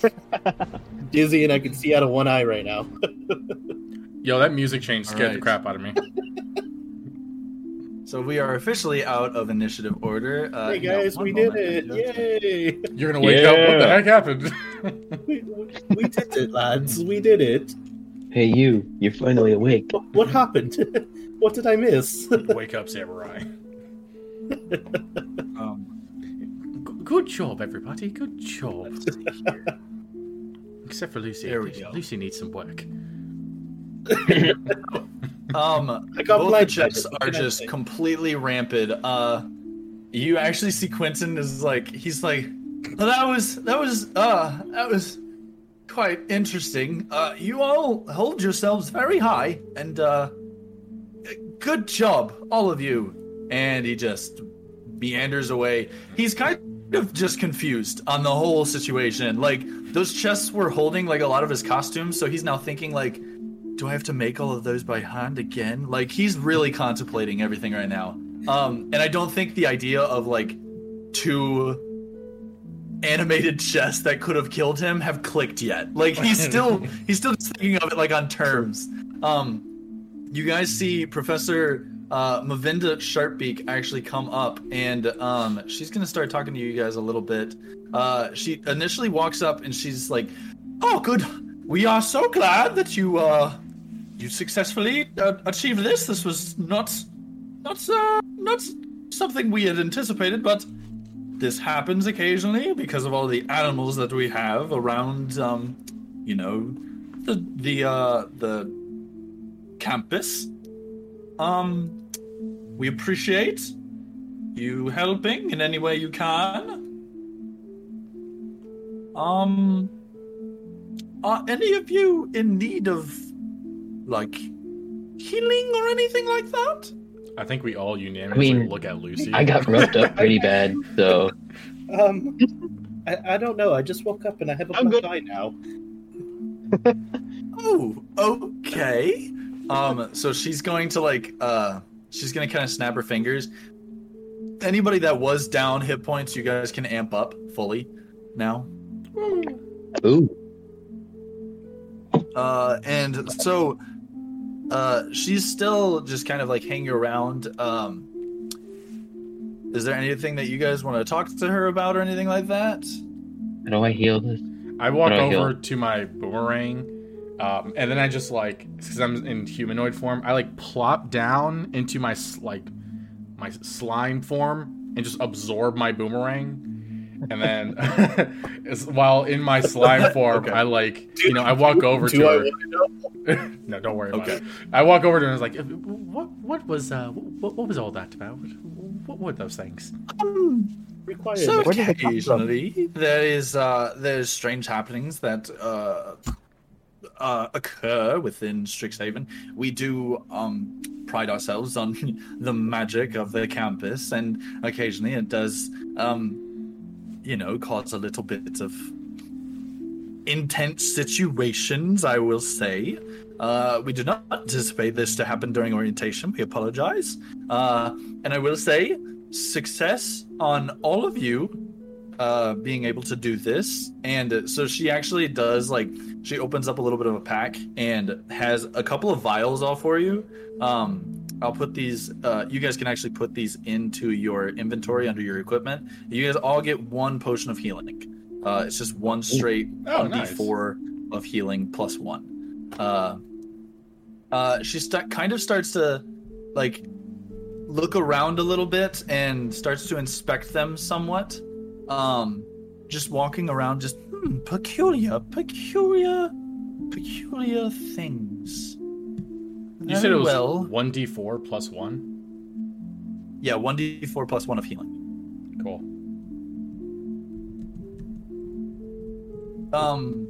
[laughs] dizzy, and I can see out of one eye right now. [laughs] Yo, that music change scared the crap out of me. so we are officially out of initiative order. Uh, hey guys, we did it! Yay! You're gonna wake up. What the heck happened? We, we did it, lads. We did it. Hey, you. You're finally awake. What, what happened? what did I miss? wake up, samurai. [laughs] Um, Good job, everybody. Good job. [laughs] Except for Lucy. There we Lucy- go. Lucy needs some work. [laughs] um, I got both the checks sight. are just completely rampant. Uh, you actually see Quentin is like he's like, "Oh, that was that was uh that was quite interesting. Uh, you all hold yourselves very high, and uh, good job, all of you. And he just meanders away. He's kind of just confused on the whole situation. Like those chests were holding like a lot of his costumes, so he's now thinking like, do I have to make all of those by hand again? Like he's really contemplating everything right now. Um, and I don't think the idea of like two animated chests that could have killed him have clicked yet. Like he's [laughs] still he's still just thinking of it like on terms. Um, you guys see Professor uh, Mavinda Sharpbeak actually come up, and um, she's gonna start talking to you guys a little bit. Uh, she initially walks up and she's like, "Oh, good. We are so glad that you uh, you successfully uh, achieved this. This was not not uh, not something we had anticipated, but this happens occasionally because of all the animals that we have around. Um, you know, the the uh, the campus. Um, we appreciate you helping in any way you can. Um, are any of you in need of like healing or anything like that? I think we all unanimously I mean, look at Lucy. I got roughed up pretty bad, so [laughs] Um, I, I don't know. I just woke up and I have a I'm black good. eye now. [laughs] Oh, okay. Um, so she's going to like uh she's gonna kind of snap her fingers. Anybody that was down hit points, you guys can amp up fully now. ooh. Uh, and so uh, she's still just kind of like hanging around. Um, is there anything that you guys want to talk to her about or anything like that? How do I heal this? I walk How do I heal? over to my boomerang, um, and then I just like because I'm in humanoid form, I like plop down into my like my slime form and just absorb my boomerang. And then, [laughs] as- while in my slime [laughs] form, Okay. I like you know I walk over Do to I her. want to know? [laughs] no, don't worry about Okay. it. I walk over to her and I was like, "What? What was? Uh, what, what was all that about? What, what were those things?" Required. So Where did it come from? occasionally there is uh, there's strange happenings that uh, uh, occur within Strixhaven. We do um, pride ourselves on [laughs] the magic of the campus, and occasionally it does, um, you know, cause a little bit of intense situations. I will say. Uh, we do not anticipate this to happen during orientation. We apologize. Uh, and I will say, success on all of you uh, being able to do this. And so she actually does like she opens up a little bit of a pack and has a couple of vials all for you. Um, I'll put these. Uh, you guys can actually put these into your inventory under your equipment. You guys all get one potion of healing. Uh, it's just one straight Oh, one nice. d4 of healing plus one. Uh, uh, she sta- kind of starts to like look around a little bit and starts to inspect them somewhat. Um, just walking around, just hmm, peculiar, peculiar, peculiar things. You said it was well. one d four plus one. Yeah, one d four plus one of healing. Cool. Um,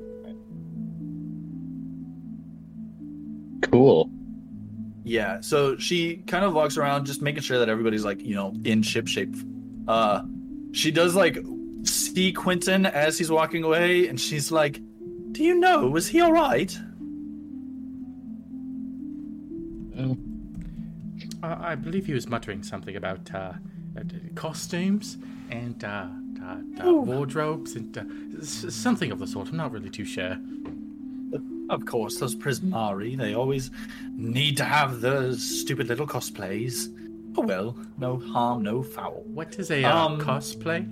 Cool. Yeah, so she kind of walks around just making sure that everybody's like, you know, in ship shape. Uh she does like see Quentin as he's walking away and she's like, "Do you know, was he all right?" Uh, I believe he was muttering something about uh, uh, costumes and uh, uh, uh, wardrobes and uh, something of the sort. I'm not really too sure. Of course, those Prismari, they always need to have those stupid little cosplays. Oh well, no harm, no foul. What is a uh, Um, cosplay?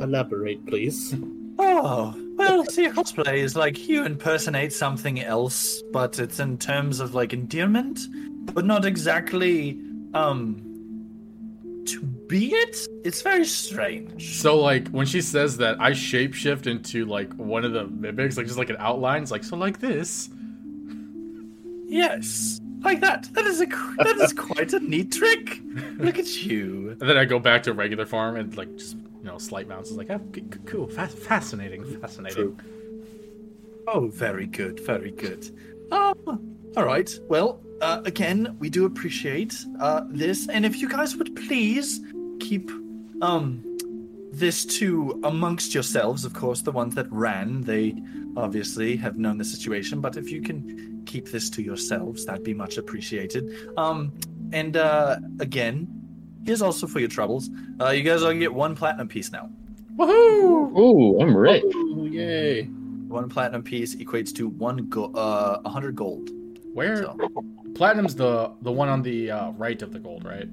Elaborate, please. Oh, well, see, a cosplay is like you impersonate something else, but it's in terms of like endearment, but not exactly, um, to be it. It's very strange. So like when she says that, I shapeshift into like one of the mimics, like just like an outline. It's like so like this. Yes, like that. That is a that is quite a neat trick. Look at you. And then I go back to regular form and like just you know slight mounts is like oh, c- c- cool, fa- fascinating, fascinating. Oh, very good, very good. Um, all right. Well, uh, again, we do appreciate uh, this, and if you guys would please keep um this to amongst yourselves, of course, the ones that ran, they obviously have known the situation, but if you can keep this to yourselves, that'd be much appreciated. Um, and uh, again, here's also for your troubles. Uh, you guys all get one platinum piece now. Woohoo! Ooh, I'm rich. Ooh, yay. One platinum piece equates to one go- uh, 100 gold. Where So, platinum's the the one on the uh, right of the gold, right?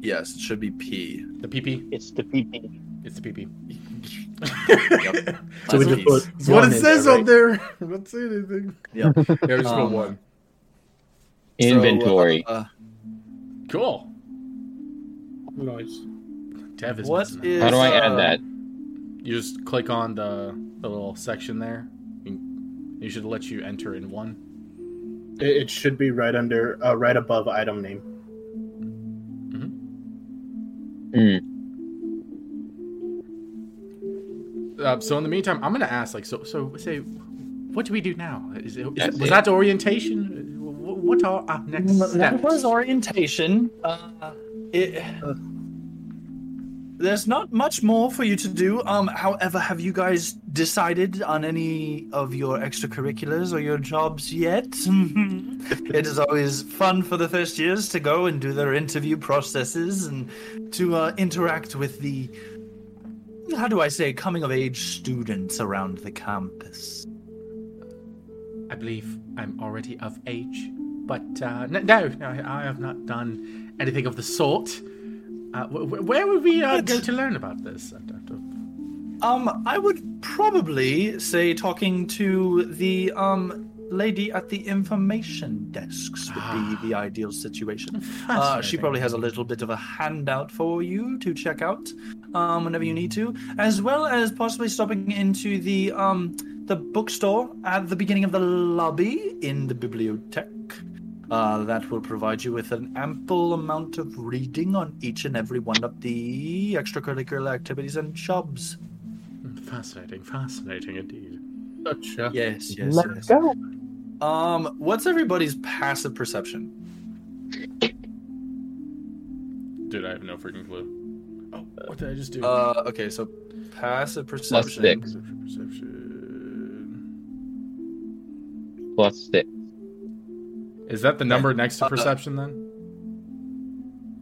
yes, it should be P. The PP. It's the PP. It's the PP. Yep. [laughs] So we Platinum just piece. put That's what one it in says there, up there. [laughs] Don't say anything. Yep. [laughs] Yeah, just Um, put one. Inventory. So, uh, Cool. Nice. Dev is what messing is? up. How do I uh, add that? You just click on the, the little section there. You, you should let you enter in one. It, it should be right under, uh, right above item name. Hmm. Uh, so in the meantime, I'm gonna ask, like, so, so say, what do we do now? Is it, is was it. that orientation? What are our next steps? That was orientation. Uh, it, there's not much more for you to do. Um, however, have you guys decided on any of your extracurriculars or your jobs yet? [laughs] it is always fun for the first years to go and do their interview processes and to uh, interact with the, how do I say, coming of age students around the campus. I believe I'm already of age, but uh, no, no, I have not done anything of the sort. Uh, wh- wh- where would we uh, go to learn about this? I don't- don't- Um, I would probably say talking to the um lady at the information desks would Ah. be the ideal situation. Uh, she probably has a little bit of a handout for you to check out um, whenever you need to, as well as possibly stopping into the um the bookstore at the beginning of the lobby in the bibliothèque. Uh, that will provide you with an ample amount of reading on each and every one of the extracurricular activities and jobs. Fascinating, fascinating indeed. Gotcha. Yes, yes, Let's yes. go. Um, what's everybody's passive perception? Dude, I have no freaking clue. Oh, what did I just do? Uh, okay, so passive perception. six. Perception, perception. Plus six. Is that the number next to Uh, perception then?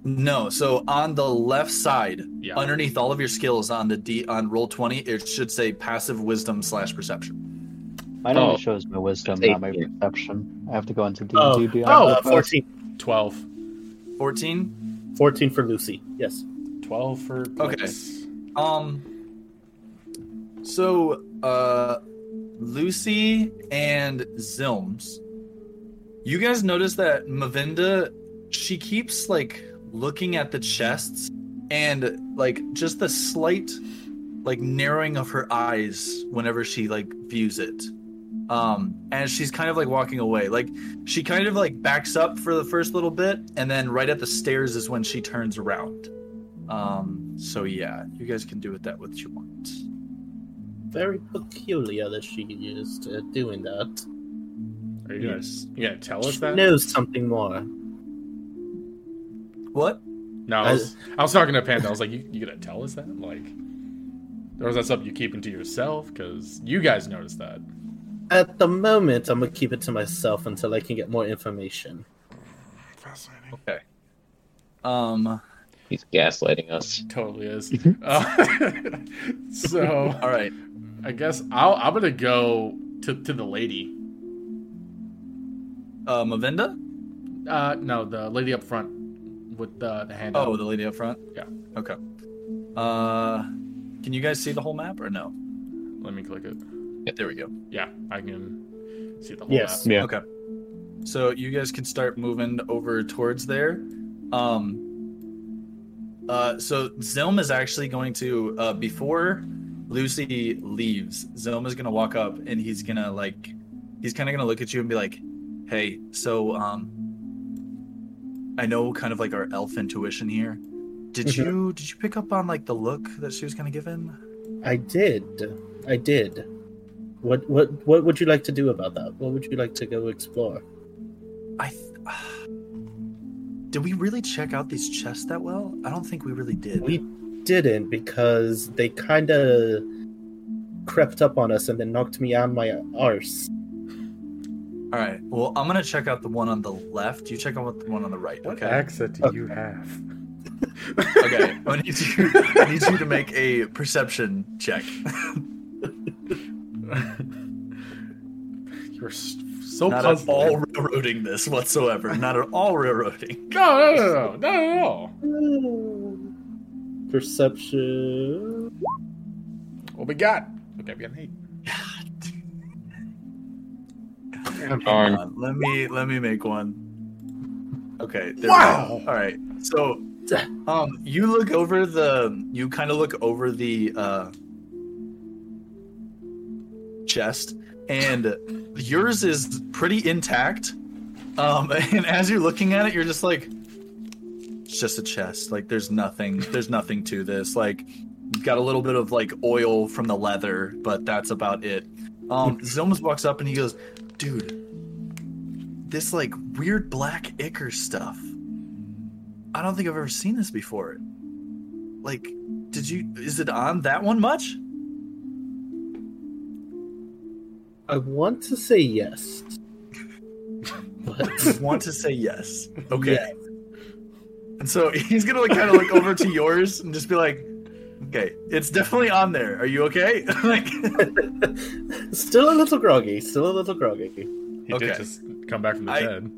No, so on the left side, Yeah. underneath all of your skills on the D on Roll20, it should say passive wisdom slash perception. Mine only Oh. shows my wisdom, not my perception. I have to go into D Oh, and D. oh, Uh, 14, 12. Fourteen. 14 for Lucy. Yes. 12 for Okay. Blix. Um. So, uh, Lucy and Zilms, you guys notice that Mavinda, she keeps like looking at the chests and like just the slight like narrowing of her eyes whenever she like views it. Um, and she's kind of like walking away. Like she kind of like backs up for the first little bit, and then right at the stairs is when she turns around. Um, so yeah, you guys can do with that what you want. Very peculiar that she is uh, doing that. Are you gonna, you gonna tell us She that? knows something more. What? No, I was, I was talking to Panda. I was like, you, you gonna tell us that? Like, or is that something you keeping to yourself? Because you guys noticed that. At the moment, I'm gonna keep it to myself until I can get more information. Fascinating. Okay. Um. He's gaslighting us. Totally is. uh, [laughs] so, All right. I guess I'll, I'm gonna go to, to the lady. Uh, Mavinda. Uh, no, the lady up front with the, the hand. Oh, up. the lady up front. Yeah. Okay. Uh, can you guys see the whole map or no? Let me click it. There we go. Yeah, I can see the whole Yes. map. Yeah. Okay. So you guys can start moving over towards there. Um uh so Zilm is actually going to uh before Lucy leaves, Zilm is gonna walk up and he's gonna like he's kinda gonna look at you and be like, Hey, so um I know kind of like our elf intuition here. Did Mhm. you did you pick up on like the look that she was kinda giving? I did. I did. What what what would you like to do about that? What would you like to go explore? I th- [sighs] did we really check out these chests that well? I don't think we really did. We didn't because they kind of crept up on us and then knocked me on my arse. All right. Well, I'm gonna check out the one on the left. You check out the one on the right. What Okay. accent do you have? [laughs] Okay. I need you. I need you to make a perception check. [laughs] [laughs] You're s- so Not at all railroading this whatsoever. Not at all railroading. [laughs] No, no, no, no, not at all. Perception. What we got? Okay, we got an eight. Darn. On, Let me let me make one. Okay. there we Wow. go. All right. So, um, you look over the. You kind of look over the uh chest, and yours is pretty intact. Um, [laughs] and as you're looking at it, you're just like, it's just a chest. Like, there's nothing. There's nothing to this. Like, got a little bit of like oil from the leather, but that's about it. Um, [laughs] Zilmus walks up and he goes, dude, this like weird black ichor stuff. I don't think I've ever seen this before. Like, did you? Is it on that one much? I want to say yes. [laughs] But Want to say yes? Okay. Yeah. And so [laughs] he's gonna like kind of look over to yours and just be like, "Okay, it's definitely on there. Are you okay?" [laughs] like, still a little groggy. Still a little groggy. He Okay. did just come back from the I- dead.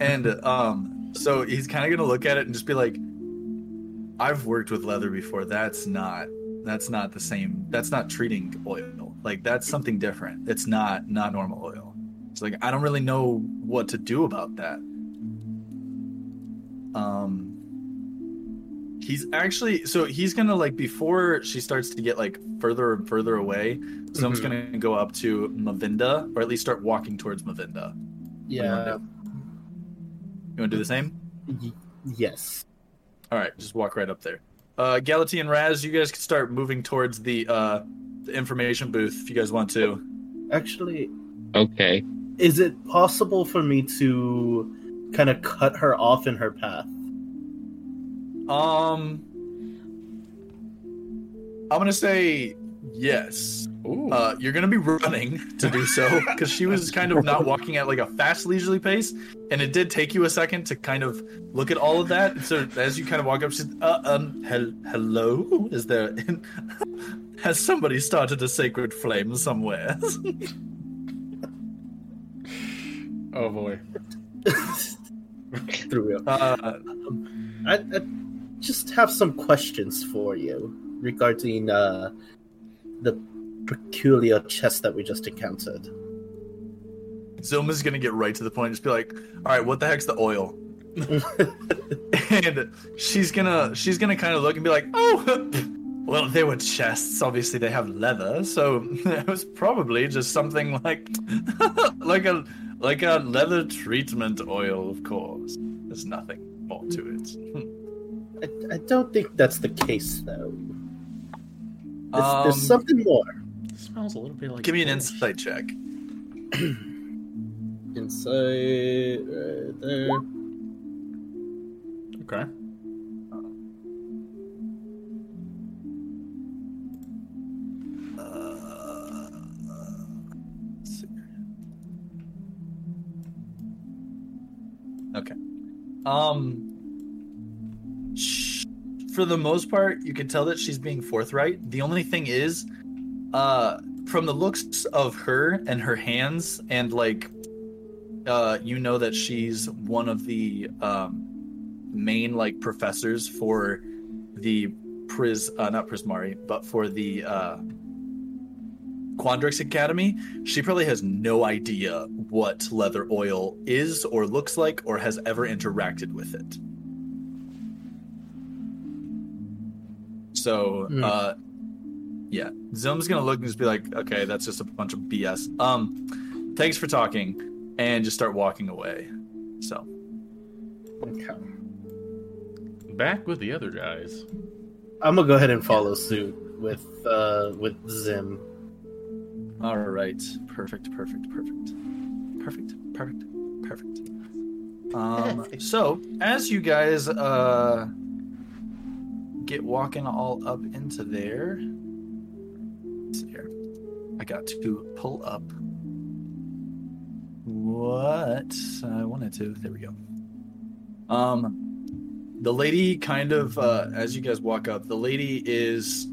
and um, so he's kind of gonna look at it and just be like, "I've worked with leather before. That's not. That's not the same. That's not treating oil. Like that's something different. It's not not normal oil. It's like I don't really know what to do about that." Um, he's actually so he's gonna like before she starts to get like further and further away. So I'm just Mhm. gonna go up to Mavinda, or at least start walking towards Mavinda. Yeah. You want to do the same? yes. All right, just walk right up there. Uh, Galati and Raz, you guys can start moving towards the uh, the information booth if you guys want to. Actually, Okay. is it possible for me to kind of cut her off in her path? Um, I'm gonna say yes. Ooh. Uh, you're gonna be running to do so because she was kind of [laughs] not walking at like a fast, leisurely pace, and it did take you a second to kind of look at all of that. So as you kind of walk up, she's, uh, um, hel- hello, is there? [laughs] Has somebody started a sacred flame somewhere? [laughs] oh boy. Through it. uh, I, I just have some questions for you regarding uh, the peculiar chest that we just encountered. Zilma's gonna get right to the point. Just be like, "All right, what the heck's the oil?" [laughs] and she's gonna she's gonna kind of look and be like, "Oh, [laughs] well, they were chests. Obviously, they have leather, so [laughs] it was probably just something like like a like a leather treatment oil. Of course, there's nothing more to it." I, I don't think that's the case, though. There's, Um, there's something more. smells a little bit like. Give me an fish. insight check. [clears throat] insight right there. Okay. Uh, let's see. Okay. Um. For the most part, you can tell that she's being forthright. The only thing is, uh, from the looks of her and her hands, and like, uh, you know that she's one of the um, main like professors for the Pris, uh, not Prismari, but for the uh, Quandrix Academy, she probably has no idea what leather oil is or looks like or has ever interacted with it. So, Hmm. uh, yeah, Zilm's gonna look and just be like, "Okay, that's just a bunch of BS." Um, thanks for talking, and just start walking away. So, Okay. Back with the other guys. I'm gonna go ahead and follow suit with uh, with Zim. all right, perfect, perfect, perfect, perfect, perfect, perfect. Um, [laughs] so as you guys uh get walking all up into there, here. I got to pull up what I wanted to. There we go. Um, the lady kind of uh, as you guys walk up, the lady is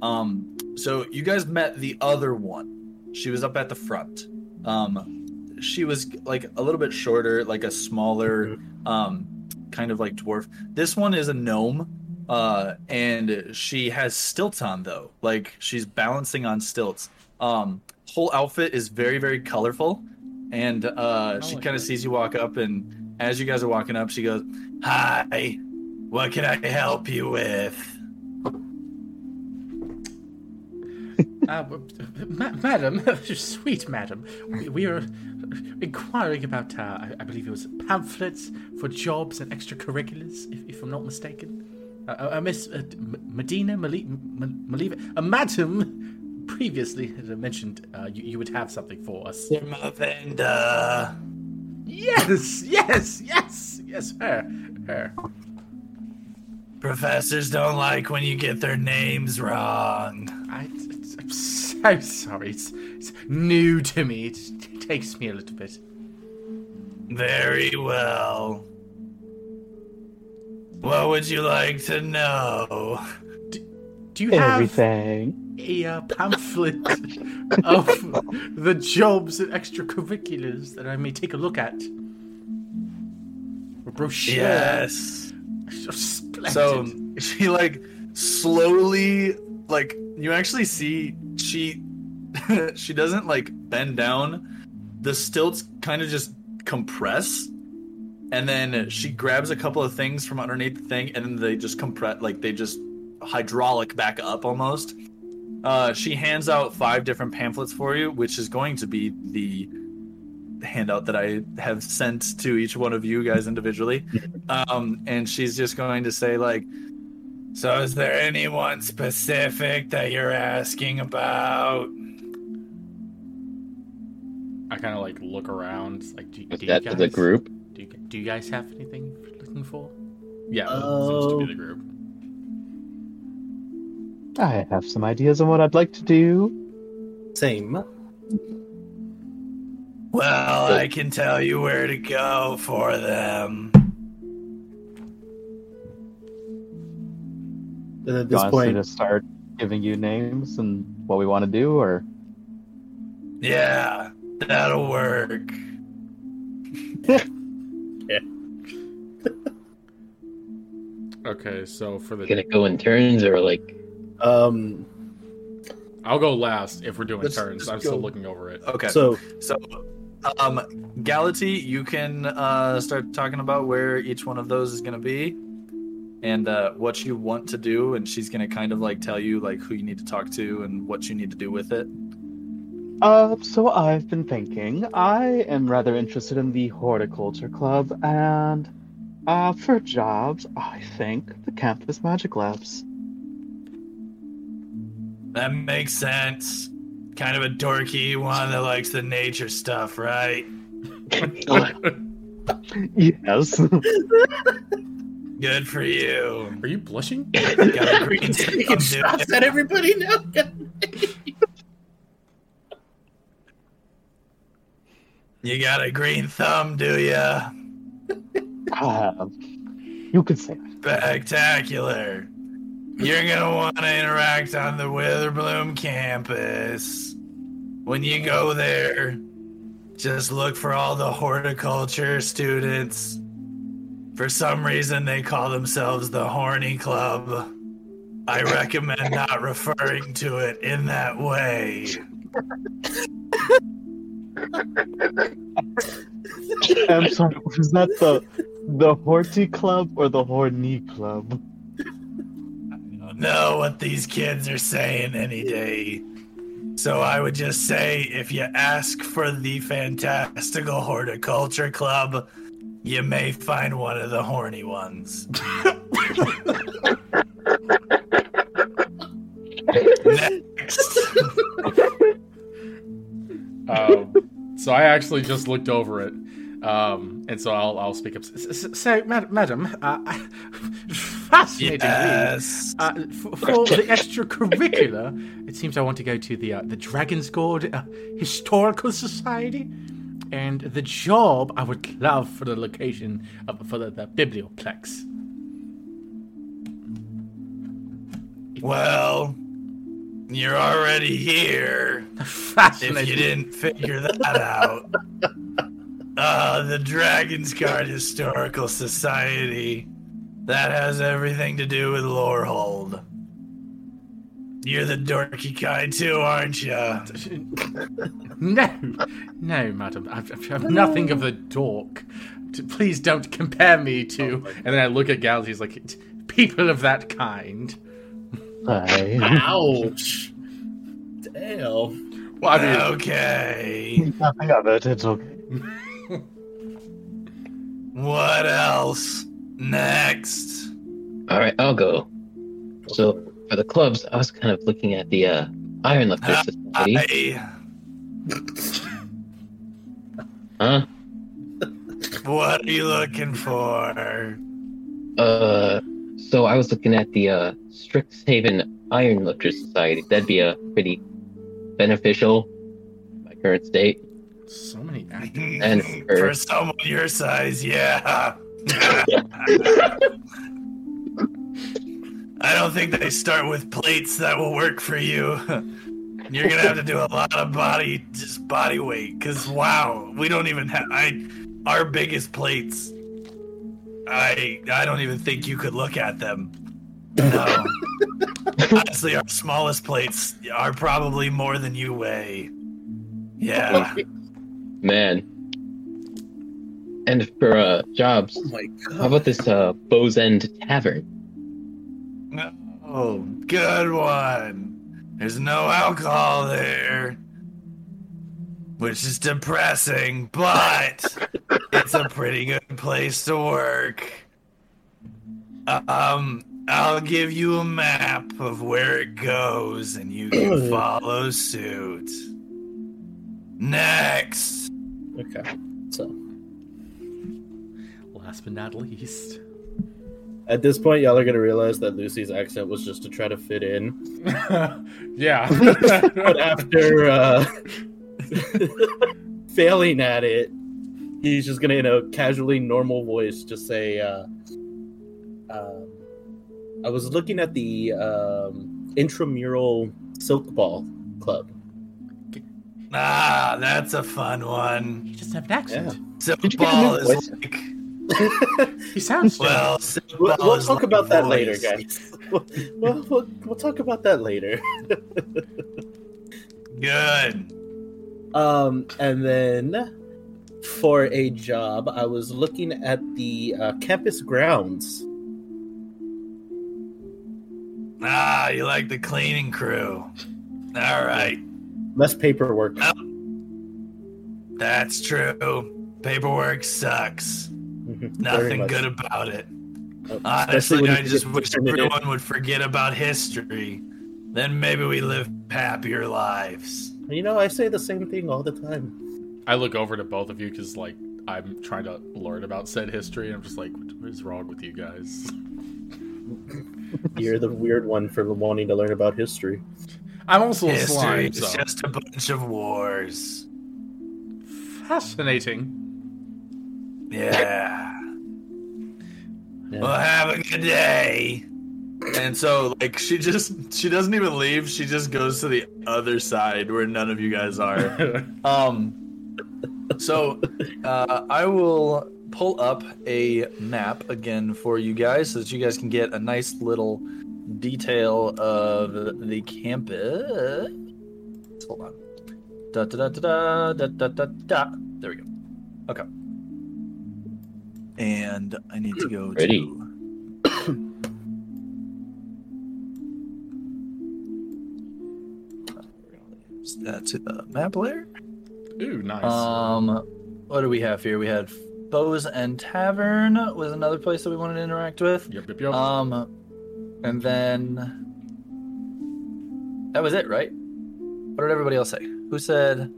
um. So you guys met the other one. She was up at the front. Um, she was like a little bit shorter, like a smaller, um, kind of like dwarf. This one is a gnome, uh, and she has stilts on though. Like she's balancing on stilts. Um, whole outfit is very very colorful, and uh, she kind of sees you walk up, and as you guys are walking up, she goes, "Hi, what can I help you with?" Uh, ma- madam, [laughs] sweet madam, we, we are inquiring about, uh, I, I believe it was pamphlets for jobs and extracurriculars, if, if I'm not mistaken. Uh, uh, Miss uh, M- Medina, Maliva, uh, madam, previously had mentioned uh, you, you would have something for us. Lavender. Yes, yes, yes, yes, her, her. Professors don't like when you get their names wrong. I, I'm so sorry. It's, it's new to me. It takes me a little bit. Very well. What would you like to know? Do you have Everything. a uh, pamphlet of the jobs and extracurriculars that I may take a look at? A brochure. Yes. Splendid. So she like slowly like you actually see she [laughs] she doesn't like bend down. The stilts kind of just compress. And then she grabs a couple of things from underneath the thing and then they just compress like they just hydraulic back up almost. Uh, she hands out five different pamphlets for you, which is going to be the handout that I have sent to each one of you guys individually. [laughs] Um, and she's just going to say like, So, is there anyone specific that you're asking about? I kind of like look around. Like, do, do that you to guys, the group? Do you, do you guys have anything you're looking for? Yeah, that Oh. seems to be the group. I have some ideas on what I'd like to do. Same. Well, I can tell you where to go for them. And at Do you this want to start giving you names and what we want to do, or Yeah, that'll work. [laughs] Okay, so for the Gonna go in turns or like um, I'll go last if we're doing Let's turns. just I'm still looking over it. Okay. so So, um, Gality, you can uh, start talking about where each one of those is going to be and uh, what you want to do, and she's going to kind of like tell you like who you need to talk to and what you need to do with it. Uh, so I've been thinking. I am rather interested in the horticulture club, and uh, for jobs, I think the campus magic labs. That makes sense. Kind of a dorky one that likes the nature stuff, right? [laughs] Yes. Good for you. Are you blushing? [laughs] Got a green taking shots at everybody now. [laughs] You got a green thumb, do ya? Uh, you could say that. Spectacular. You're gonna want to interact on the Witherbloom campus. When you go there, just look for all the horticulture students. For some reason, they call themselves the Horny Club. I recommend not referring to it in that way. I'm sorry. Was that the the Horty Club or the Horny Club? I don't know what these kids are saying any day. So I would just say if you ask for the Fantastical Horticulture Club, you may find one of the horny ones. Next. [laughs] um, so I actually just looked over it, um, and so I'll I'll speak up. S- s- So, mad- madam, uh, [laughs] fascinating. Yes. Uh, for, for the extracurricular, it seems I want to go to the uh, the Dragon's Guard uh, Historical Society, and the job I would love for the location of for the, the biblioplex. Well, you're already here. If you didn't figure that out. [laughs] Uh, the Dragon's Guard Historical Society. That has everything to do with Lorehold. You're the dorky kind too, aren't you? [laughs] No, no, madam. I've, I've- I've nothing of the dork. Please don't compare me to. and then I look at Galaxy. He's like, people of that kind. I Ouch. Damn. Well, I mean, Okay. nothing of it. It's okay. What else? Next. all right, I'll go. So for the clubs, I was kind of looking at the uh, Iron Lifter Society. Huh? what are you looking for? Uh, so I was looking at the uh, Strixhaven Iron Lifter Society. That'd be a pretty beneficial. My current state. So many actors. [laughs] And for her. someone your size, yeah. [laughs] I don't think they start with plates that will work for you. [laughs] You're gonna have to do a lot of body, just body weight. Cause wow, we don't even have. I, our biggest plates. I I don't even think you could look at them. No. Honestly, our smallest plates are probably more than you weigh. Yeah. Man. And for uh, jobs, Oh my how about this uh, Bow's End Tavern? Oh, good one. There's no alcohol there, which is depressing, but it's a pretty good place to work. Um, I'll give you a map of where it goes and you can [clears throat] follow suit. Next. Okay. So Last but not least. at this point, y'all are gonna realize that Lucy's accent was just to try to fit in. [laughs] yeah. [laughs] But after uh, [laughs] failing at it, he's just gonna, in a casually normal voice, just say, uh, um, "I was looking at the um, intramural silk ball club. Ah, that's a fun one. he just have an accent. Silk Did you get a ball new is voice? like [laughs] He sounds well, silk We'll, we'll talk like about that voice. later, guys. We'll, [laughs] we'll, we'll, we'll talk about that later. [laughs] Good. Um, and then for a job, I was looking at the uh, campus grounds. Ah, you like the cleaning crew. All right. Less paperwork. Oh. That's true. Paperwork sucks. [laughs] Nothing good about it. Oh, especially Honestly, I just wish everyone would forget about history. Then maybe we live happier lives. You know, I say the same thing all the time. I look over to both of you because, like, I'm trying to learn about said history, and I'm just like, what is wrong with you guys? [laughs] You're the weird one for wanting to learn about history. I'm also a History slime, is so just a bunch of wars. fascinating. Yeah. Yeah. Well, have a good day. And so, like, she just she doesn't even leave. She just goes to the other side where none of you guys are. [laughs] Um, so uh, I will pull up a map again for you guys so that you guys can get a nice little detail of the campus. Hold on. Da da da da da da da da. There we go. Okay. And I need to go [clears throat] Ready. to. Use that to the map layer. Ooh, nice. Um, what do we have here? We had Bow's End Tavern was another place that we wanted to interact with. yep, yep, yep. Um, and then that was it, right? What did everybody else say? Who said?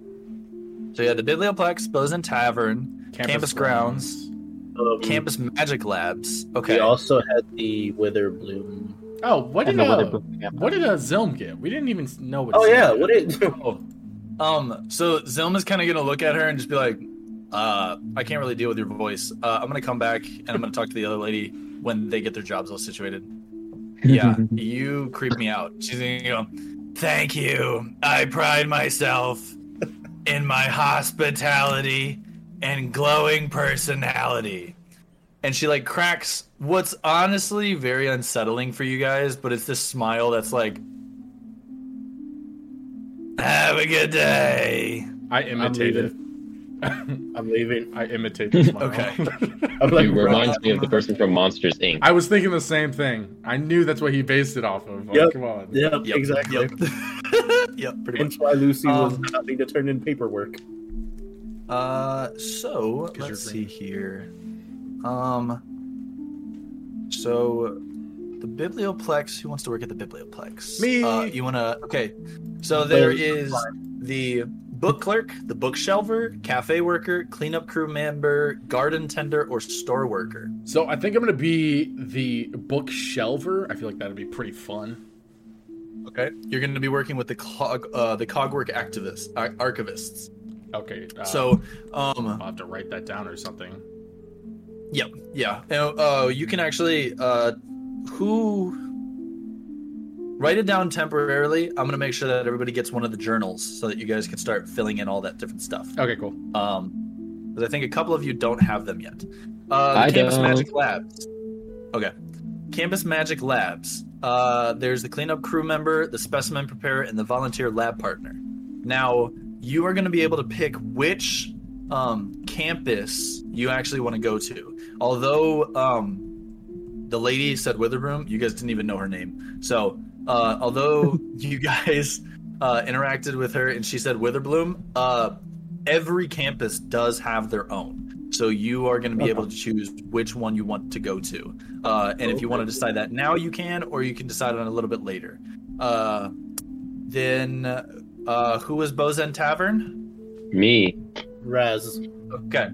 So you had the Biblioplex, Bow's End Tavern, campus grounds. Um, Campus Magic Labs. Okay. We also had the Witherbloom. Oh, what did And the uh, what did uh, Zilm get? We didn't even know what. Oh Zilm yeah, got. what it? [laughs] Oh. Um, so Zilm is kind of gonna look at her and just be like, uh, I can't really deal with your voice. Uh, I'm gonna come back and I'm gonna talk to the other lady when they get their jobs all situated. Yeah, [laughs] you creep me out. She's gonna go, Thank you. I pride myself in my hospitality and glowing personality. And she like cracks what's honestly very unsettling for you guys, but it's this smile that's like, Have a good day. I imitated. [laughs] I'm leaving. I imitate the smile. Okay. [laughs] I'm like, It reminds me of the person from Monsters Inc. I was thinking the same thing. I knew that's what he based it off of. Like, Yep. Come on. yeah, Yep, exactly. Yep. [laughs] yep, pretty much. Hence why Lucy was Um, having to turn in paperwork. Uh, so 'Cause let's you're see here. Um, so the Biblioplex. Who wants to work at the Biblioplex? Me. Uh, you wanna? Okay. So there is the book clerk, the bookshelver, cafe worker, cleanup crew member, garden tender, or store worker. So I think I'm gonna be the book shelver. I feel like that'd be pretty fun. Okay. You're going to be working with the cog, uh, the cogwork activists, ar- archivists. Okay. Uh, So, um, I'll have to write that down or something. Yep. Yeah. And, uh, you can actually uh, who write it down temporarily. I'm gonna make sure that everybody gets one of the journals so that you guys can start filling in all that different stuff. Okay, cool. Um, because I think a couple of you don't have them yet. Uh, the I Campus don't. Magic Labs. Okay. Campus Magic Labs. Uh, there's the cleanup crew member, the specimen preparer, and the volunteer lab partner. Now, you are going to be able to pick which um, campus you actually want to go to. Although um, the lady said Witherbloom, you guys didn't even know her name. So, uh, although [laughs] you guys uh, interacted with her and she said Witherbloom, uh, every campus does have their own. So you are going to be able to choose which one you want to go to. Uh, and if you want to decide that now, you can, or you can decide on a little bit later. Uh, then, uh, who is Bow's End Tavern? Me. Raz. Okay.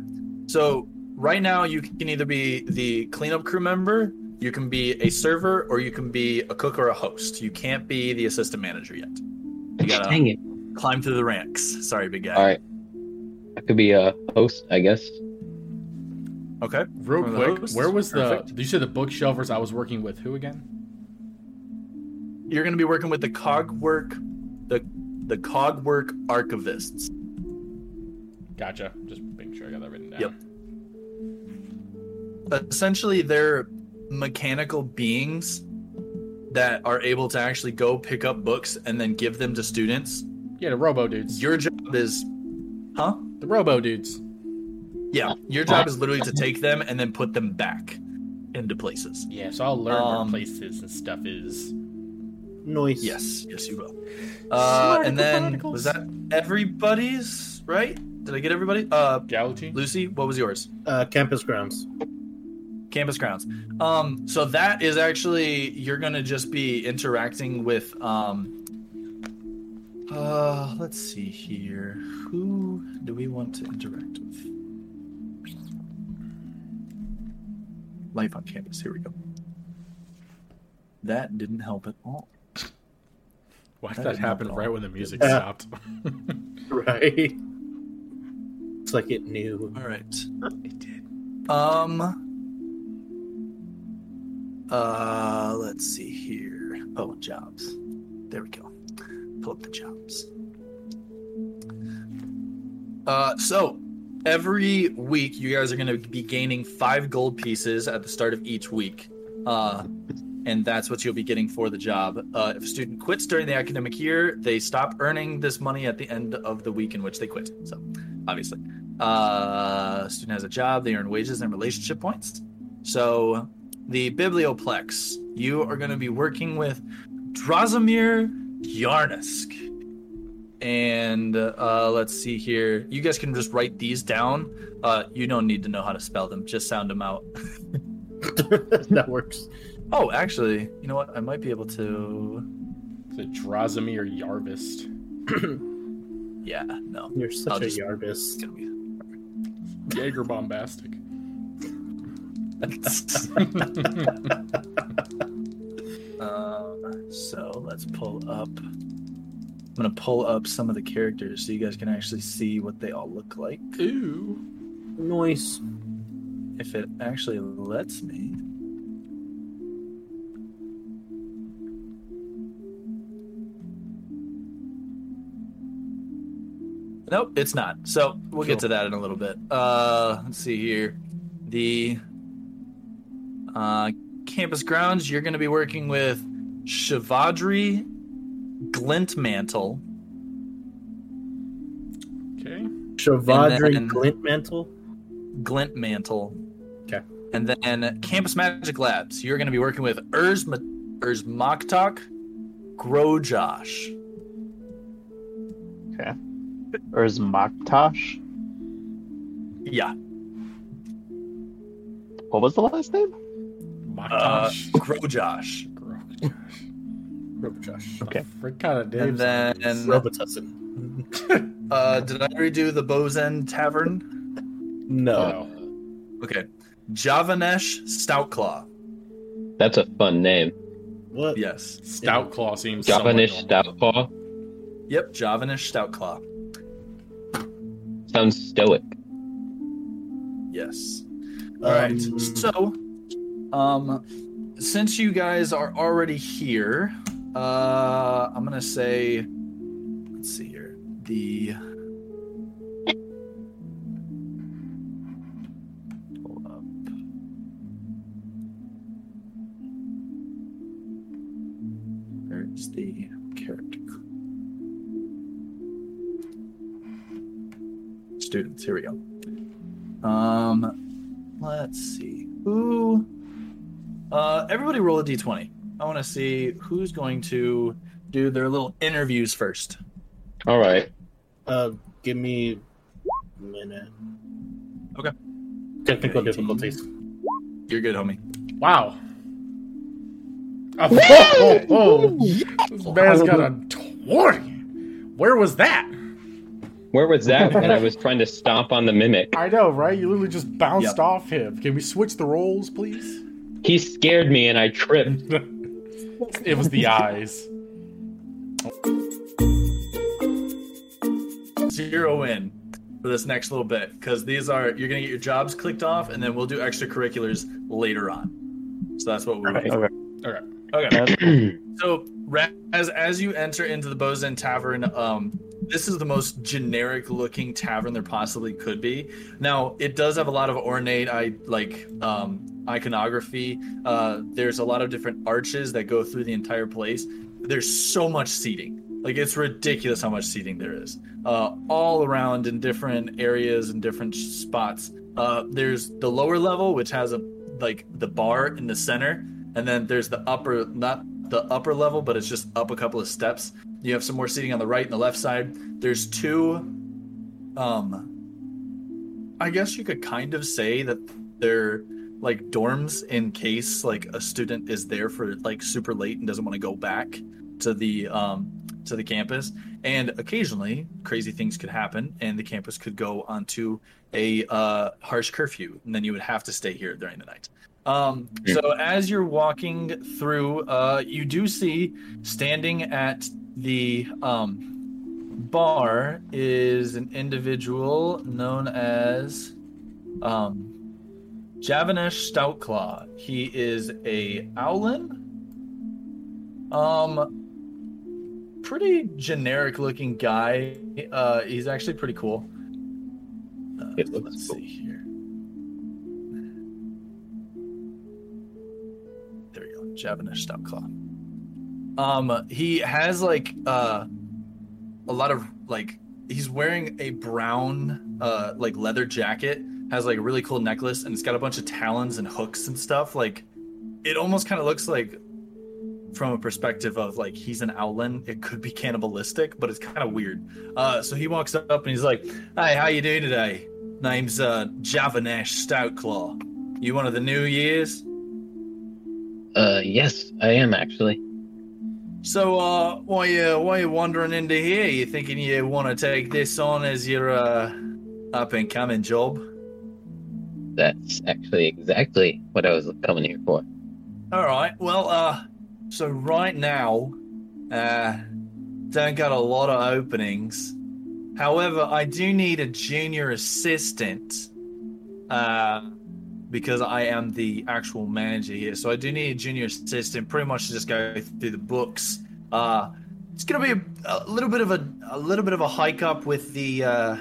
So right now you can either be the cleanup crew member, you can be a server, or you can be a cook or a host. You can't be the assistant manager yet. You gotta Dang it. climb through the ranks. Sorry, big guy. All right. I could be a host, I guess. Okay. Real One of quick, those. where was Perfect. the? You say the bookshelvers I was working with? Who again? You're gonna be working with the cogwork, the the cogwork archivists. Gotcha. Just making sure I got that written down. Yep. Essentially, they're mechanical beings that are able to actually go pick up books and then give them to students. Yeah, the Robo dudes. Your job is, huh? the Robo dudes. Yeah, your job is literally to take them and then put them back into places. Yeah, so I'll learn Um, where places and stuff is. Noise. Yes, yes, you will. Uh, and then particles. was that everybody's right? Did I get everybody? Uh, Galaxy. Lucy, what was yours? Uh, campus grounds. Campus grounds. Um, so that is actually you're gonna just be interacting with um. Uh, let's see here. Who do we want to interact with? Life on campus. Here we go. That didn't help at all. Why did that didn't happen right when the music Yeah. stopped? [laughs] Right. It's like it knew. All right. It did. Um. Uh, let's see here. Oh, jobs. There we go. Pull up the jobs. Uh, so every week you guys are going to be gaining five gold pieces at the start of each week. Uh, and that's what you'll be getting for the job. Uh, if a student quits during the academic year, they stop earning this money at the end of the week in which they quit. So, obviously, uh, student has a job, they earn wages and relationship points. So, the Biblioplex, you are going to be working with Drozimir Yarnusk. And uh, let's see here. You guys can just write these down. Uh, you don't need to know how to spell them, just sound them out. [laughs] that works. Oh, actually, you know what? I might be able to. Is it Drozimir Yarvist? [clears throat] Yeah, no. You're such I'll a just- It's yarbus. gonna be. Jaeger bombastic. Um, [laughs] so let's pull up. I'm gonna pull up some of the characters so you guys can actually see what they all look like. Ooh. Noise. If it actually lets me. Nope, it's not. So we'll get to that in a little bit. Uh, let's see here. The uh, campus grounds, you're going to be working with Shavadri Glintmantle. Okay. Shavadri then- Glintmantle. Glintmantle. Okay. And then Campus Magic Labs, you're going to be working with Urs, Urs Moktok, Grojosh. Or is Maktosh? Yeah. What was the last name? Uh, Maktosh. Grojosh. Robotush. Okay. What kind of And then, Robitussin. [laughs] uh, did I redo the Bow's End Tavern? No. No. Okay. Javanesh Stoutclaw. That's a fun name. What? Yes. Stoutclaw seems somewhat Javanish normal. Yep, Javanesh Stoutclaw. Sounds stoic. Yes. All right. Um, So, um, since you guys are already here, uh, I'm gonna say, let's see here, the. Up. The character? Students. Here we go. Um, let's see. Who? Uh, everybody roll a d20. I want to see who's going to do their little interviews first. All right. Uh, give me a minute. Okay. Technical 18. difficulties. You're good, homie. Wow. Oh, oh, oh, This man's got a 20. Where was that? Where was that? and I was trying to stomp on the mimic. I know, right? You literally just bounced Yep. off him. Can we switch the roles, please? He scared me and I tripped. [laughs] It was the eyes. Zero in for this next little bit because these are you're gonna get your jobs clicked off, and then we'll do extracurriculars later on. So that's what we're Okay. doing. Okay. Okay. [clears throat] So as as you enter into the Bow's End Tavern, um, this is the most generic looking tavern there possibly could be. Now it does have a lot of ornate, I like um, iconography. Uh, there's a lot of different arches that go through the entire place. There's so much seating. Like it's ridiculous how much seating there is, uh, all around in different areas and different spots. Uh, there's the lower level, which has a like the bar in the center, and then there's the upper, not the upper level, but it's just up a couple of steps. You have some more seating on the right and the left side. There's two, um, I guess you could kind of say that they're like dorms in case like a student is there for like super late and doesn't want to go back to the um to the campus and occasionally crazy things could happen and the campus could go onto a uh, harsh curfew and then you would have to stay here during the night um, so as you're walking through uh, you do see standing at the um, bar is an individual known as um, Javanesh Stoutclaw. He is a Owlin. Um, pretty generic looking guy. Uh, he's actually pretty cool. Uh, let's cool. see here. Stoutclaw. Um, he has like uh, a lot of like he's wearing a brown uh like leather jacket has like a really cool necklace and it's got a bunch of talons and hooks and stuff. Like it almost kind of looks like from a perspective of like he's an owlin it could be cannibalistic but it's kind of weird. Uh so he walks up and he's like hey how you doing today? Name's uh javanesh stoutclaw you one of the new years Uh, yes, I am actually. so uh why you why you wandering into here you thinking you want to take this on as your uh up and coming job That's actually exactly what I was coming here for. All right. Well, uh, so right now, uh, don't got a lot of openings. However, I do need a junior assistant, uh, because I am the actual manager here. So I do need a junior assistant, pretty much to just go through the books. Uh, it's gonna be a, a little bit of a a little bit of a hike up with the uh,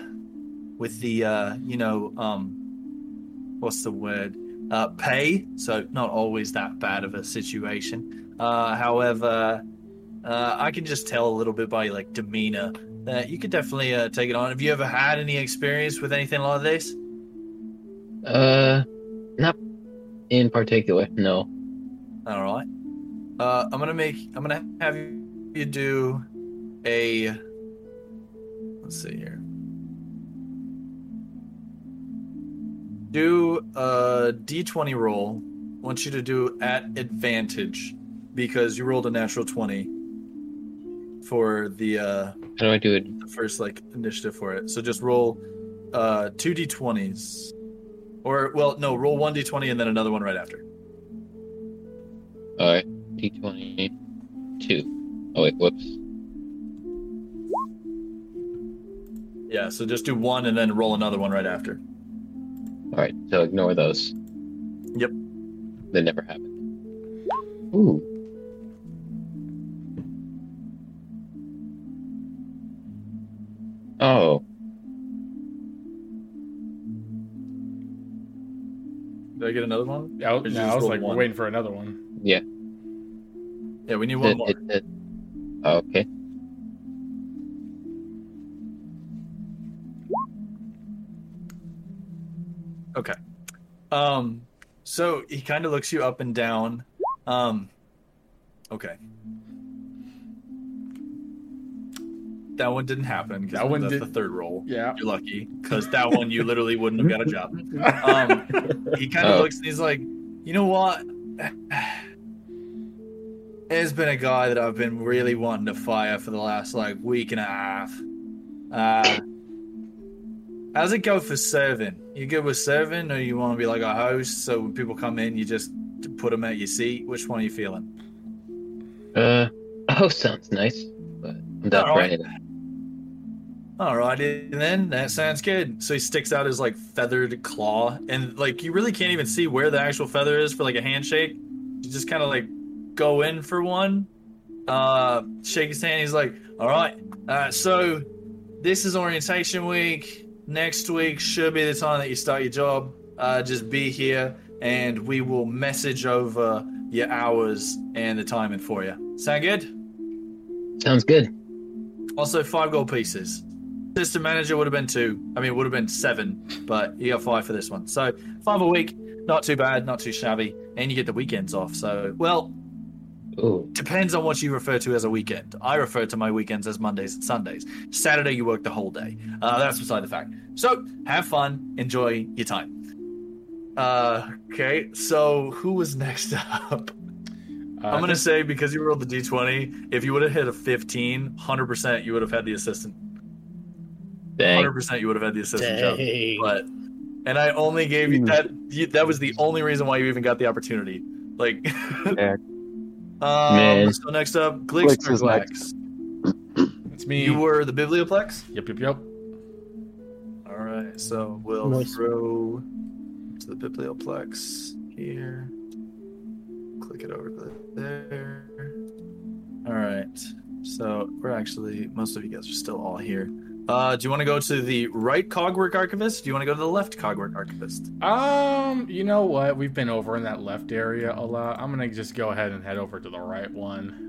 with the uh, you know um, what's the word? uh, pay, so not always that bad of a situation. Uh, however, uh, I can just tell a little bit by like demeanor that you could definitely uh, take it on. Have you ever had any experience with anything like this? Uh, not in particular, no. All right. Uh, I'm gonna make. I'm gonna have you do a. Let's see here. Do a d20 roll. I want you to do at advantage because you rolled a natural 20 for the uh, How do I do it? the first like initiative for it. So just roll uh, two d20s, or well, no, roll one d20 and then another one right after. Alright, D20. Two. Oh, wait, whoops. Yeah, so just do one and then roll another one right after. Alright, so ignore those. Yep. They never happened. Ooh. Oh, get another one? Yeah, I, Or no, I was roll like one? waiting for another one. yeah. Yeah, we need one It, more. it, it, okay. Okay. Um, so he kind of looks you up and down. Um, okay. that one didn't happen. That one that's did- the third roll. Yeah. You're lucky because that one you literally wouldn't have got a job. [laughs] Um, he kind of Oh. looks and he's like, you know what? There's been a guy that I've been really wanting to fire for the last like week and a half. Uh, how's it go for serving? You good with serving, or you want to be like a host? So when people come in, you just put them at your seat. Which one are you feeling? Uh, [laughs] oh, sounds nice, but I'm down for anything. Alrighty then, that sounds good. So he sticks out his like feathered claw, and like you really can't even see where the actual feather is for like a handshake. You just kind of like go in for one, uh, shake his hand. He's like, "All right, uh, so this is orientation week. Next week should be the time that you start your job. Uh, just be here, and we will message over your hours and the timing for you. Sound good? Sounds good. Also, five gold pieces. System manager would have been two. I mean, would have been seven, but you got five for this one. So five a week, not too bad, not too shabby, and you get the weekends off. So, well, Ooh, depends on what you refer to as a weekend. I refer to my weekends as Mondays and Sundays. Saturday, you work the whole day. Uh, that's beside the fact. So have fun, enjoy your time. Uh, okay, so who was next [laughs] up? Uh, I'm gonna say because you rolled the d20, if you would have hit a 15, 100% you would have had the assistant. Dang. 100% you would have had the assistant job. But and I only gave you that. You, that was the only reason why you even got the opportunity. Like, [laughs] Yeah. um, Man. so next up, Glix Glix or is it's me. You were the Biblioplex. Yep, yep, yep. All right, so we'll Nice. throw to the Biblioplex here. Click it over to there. All right, so we're actually most of you guys are still all here. Uh, do you want to go to the right Cogwork Archivist? Do you want to go to the left Cogwork Archivist? Um, you know what? We've been over in that left area a lot. I'm gonna just go ahead and head over to the right one.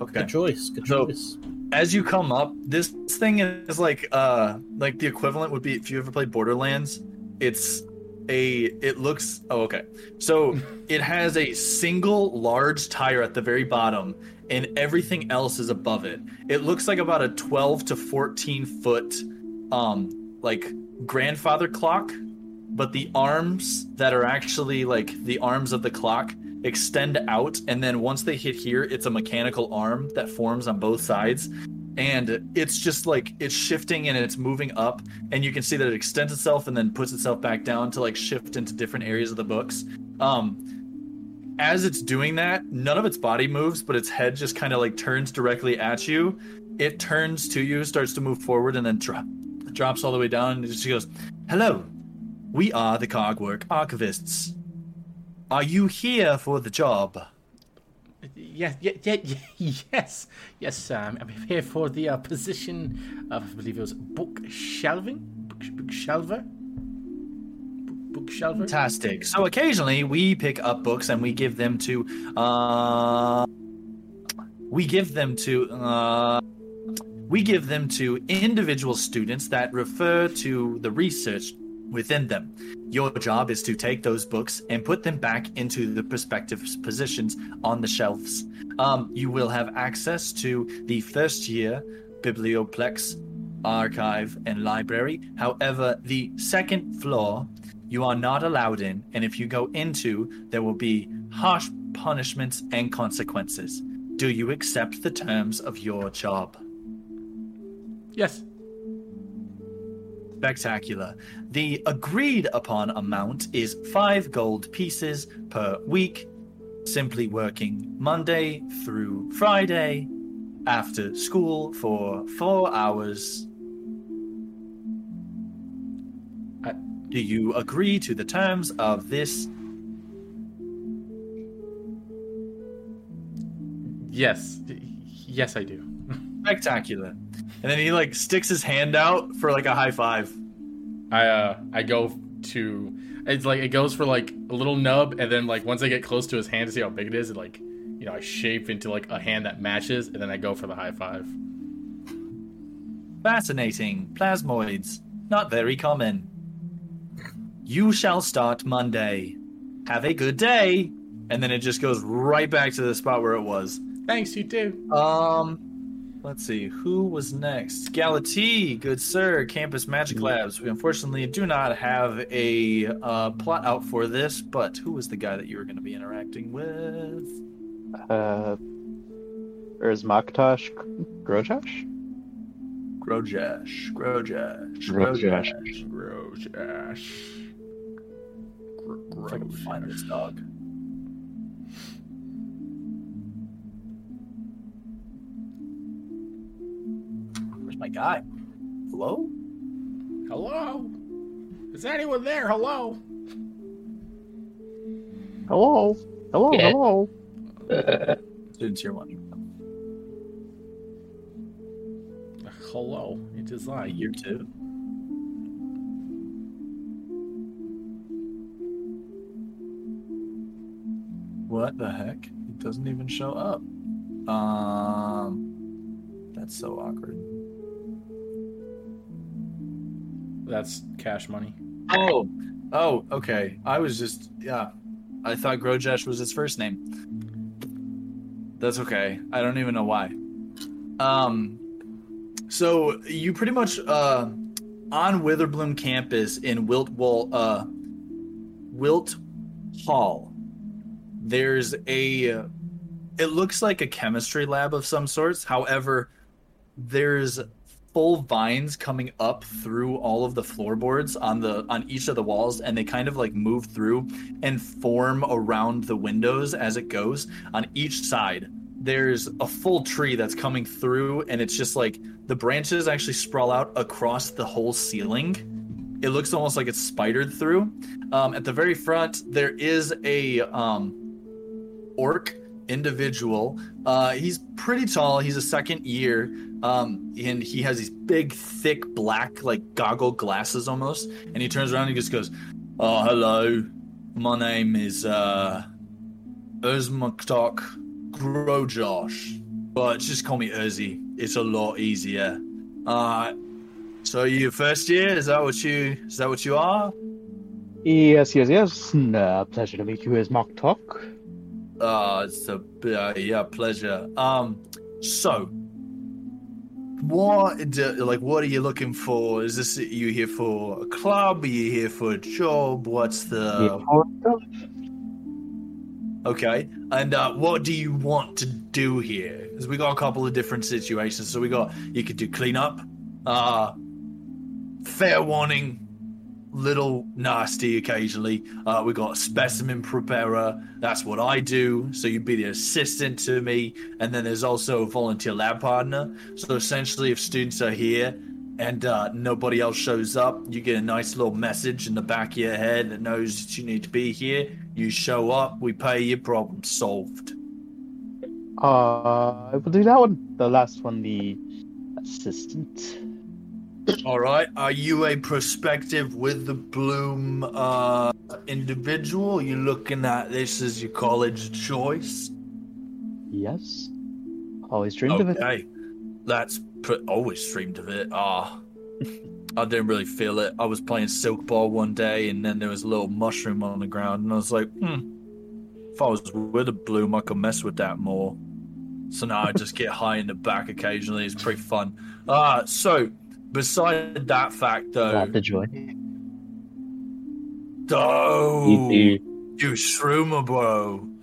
Okay. Good choice. Good So- choice. as you come up, this thing is like uh like the equivalent would be if you ever played Borderlands. It's a it looks oh okay. So [laughs] it has a single large tire at the very bottom and everything else is above it. It looks like about a 12 to 14 foot um like grandfather clock, but the arms that are actually like the arms of the clock extend out and then once they hit here it's a mechanical arm that forms on both sides and it's just like it's shifting and it's moving up and you can see that it extends itself and then puts itself back down to like shift into different areas of the books um as it's doing that none of its body moves but its head just kind of like turns directly at you. It turns to you starts to move forward and then drop drops all the way down and she goes hello we are the cogwork archivists. Are you here for the job? Yeah, yeah, yeah [laughs] yes, yes. Um, I'm here for the uh, position of, I believe it was book shelving, book, book shelver, book, book. Fantastic. So occasionally we pick up books and we give them to uh we give them to uh we give them to individual students that refer to the research within them. Your job is to take those books and put them back into the respective positions on the shelves. Um, you will have access to the first year Biblioplex archive and library. However, the second floor you are not allowed in, and if you go into, there will be harsh punishments and consequences. Do you accept the terms of your job? Yes. Spectacular. The agreed upon amount is five gold pieces per week, simply working Monday through Friday after school for four hours. Do you agree to the terms of this? Yes. Yes, I do. Spectacular. And then he like sticks his hand out for like a high five. I uh I go to it's like it goes for like a little nub and then like once I get close to his hand to see how big it is, it like you know, I shape into like a hand that matches and then I go for the high five. Fascinating. Plasmoids. Not very common. You shall start Monday. Have a good day. And then it just goes right back to the spot where it was. Thanks, you too. Um let's see who was next. Galati, good sir. Campus Magic Labs. We unfortunately do not have a uh, plot out for this, but who was the guy that you were going to be interacting with? Uh, Erzmaktosh Grojosh? Grojash, Grojash, Grojash. Grojash. Grojash. If I can find this dog. Where's my guy? Hello? Hello? Is anyone there? Hello? Hello? Hello? Yeah. Hello? [laughs] Students here one. Hello. It is I. Year two. What the heck? It doesn't even show up. Um, that's so awkward. That's cash money. Oh, oh, okay. I was just yeah. I thought Grojesh was his first name. That's okay. I don't even know why. Um, so you pretty much uh on Witherbloom campus in Wilt Wall uh Wilt Hall. There's a it looks like a chemistry lab of some sorts. However, there's full vines coming up through all of the floorboards on the on each of the walls and they kind of like move through and form around the windows as it goes. On each side there's a full tree that's coming through and it's just like the branches actually sprawl out across the whole ceiling. It looks almost like it's spidered through. Um, at the very front there is a um, orc individual uh, he's pretty tall he's a second year um, and he has these big, thick, black, like goggle glasses almost. And he turns around and he just goes, "Oh, hello. My name is uh, Erzmaktok Grojosh, but just call me Urzi. It's a lot easier." Uh, so you first year? Is that what you? Is that what you are? Yes, yes, yes. Uh, pleasure to meet you, Erzmaktok. Uh, it's a uh, yeah pleasure. Um, so what like what are you looking for? Is this you here for a club? Are you here for a job? What's the okay? And uh, what do you want to do here? Because we got a couple of different situations. So we got you could do cleanup, uh, fair warning, little nasty occasionally. Uh, we got specimen preparer. That's what I do. So you'd be the assistant to me. And then there's also a volunteer lab partner. So essentially, if students are here and uh, nobody else shows up, you get a nice little message in the back of your head that knows that you need to be here. You show up, we pay you, problem solved. Uh, I will do that one. The last one, the assistant. All right. Are you a prospective Witherbloom uh, individual? You looking at this as your college choice? Yes. Always dreamed of it. Okay, that's pr- always dreamed of it. Ah, I didn't really feel it. I was playing silk ball one day, and then there was a little mushroom on the ground, and I was like, hmm. If I was Witherbloom, I could mess with that more. So now I just get high in the back occasionally. It's pretty fun. Uh, so beside that fact, though, Glad to join. oh, you you shroomer, bro. [laughs]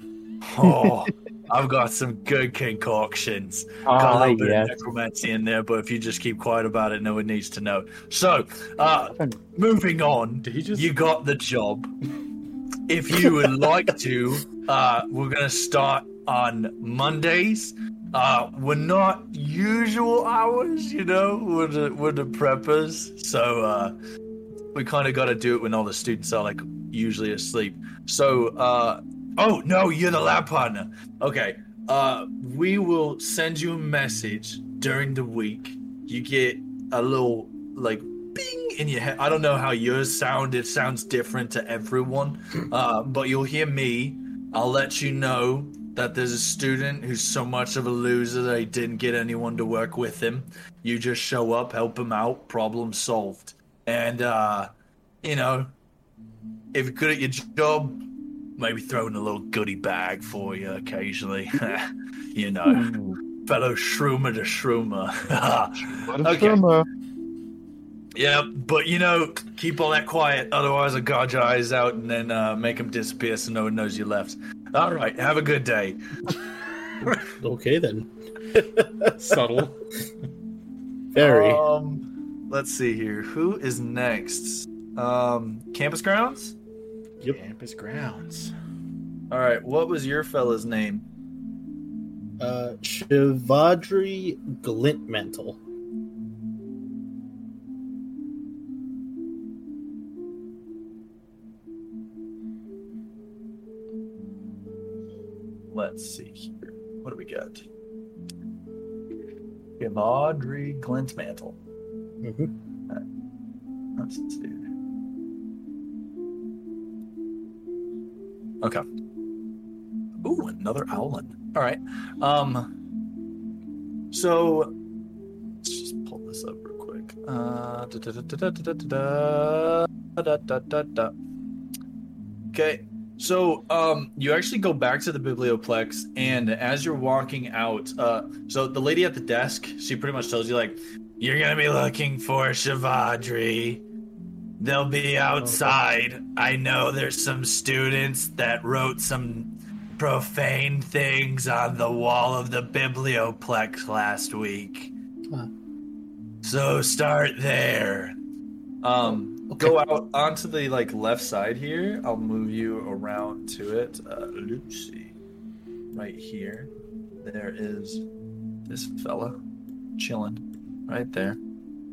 Oh, I've got some good concoctions. Got a little bit yes. of necromancy in there, but if you just keep quiet about it, no one needs to know. So, uh, moving on, Did he just? you got the job. If you would like to, [laughs] uh, we're gonna start on Mondays. Uh, we're not usual hours, you know, we're the, we're the preppers, so uh, we kind of got to do it when all the students are like usually asleep. So, uh, oh no, you're the lab partner. Okay, uh, we will send you a message during the week. You get a little like bing in your head. I don't know how yours sound. It sounds different to everyone, uh, but you'll hear me. I'll let you know that there's a student who's so much of a loser that he didn't get anyone to work with him. You just show up, help him out, problem solved. And uh, you know, if you're good at your job, maybe throw in a little goodie bag for you occasionally. [laughs] you know. fellow shroomer to shroomer. [laughs] Okay. Yep, but you know, keep all that quiet, otherwise I'll gouge your eyes out and then uh, make them disappear so no one knows you left. All right, have a good day. Okay then. [laughs] Subtle. Very. Um, let's see here. Who is next? Um, campus grounds. Yep. Campus grounds. All right, what was your fella's name? Uh, Shivadri Glintmantle. let's see here. What do we get? We have Audrey Glintmantle. Mm-hmm. Right. Let's see. Okay. Ooh, another Owlin. All right. Um. So let's just pull this up real quick. Uh. Da, da, da, Okay. So, um, you actually go back to the biblioplex, and as you're walking out, uh, so the lady at the desk, she pretty much tells you like, "You're gonna be looking for Shavadri. They'll be outside. I know there's some students that wrote some profane things on the wall of the biblioplex last week. Huh. So start there. Um, Okay. go out onto the like left side here. I'll move you around to it. Uh, see, right here, there is this fella chilling right there.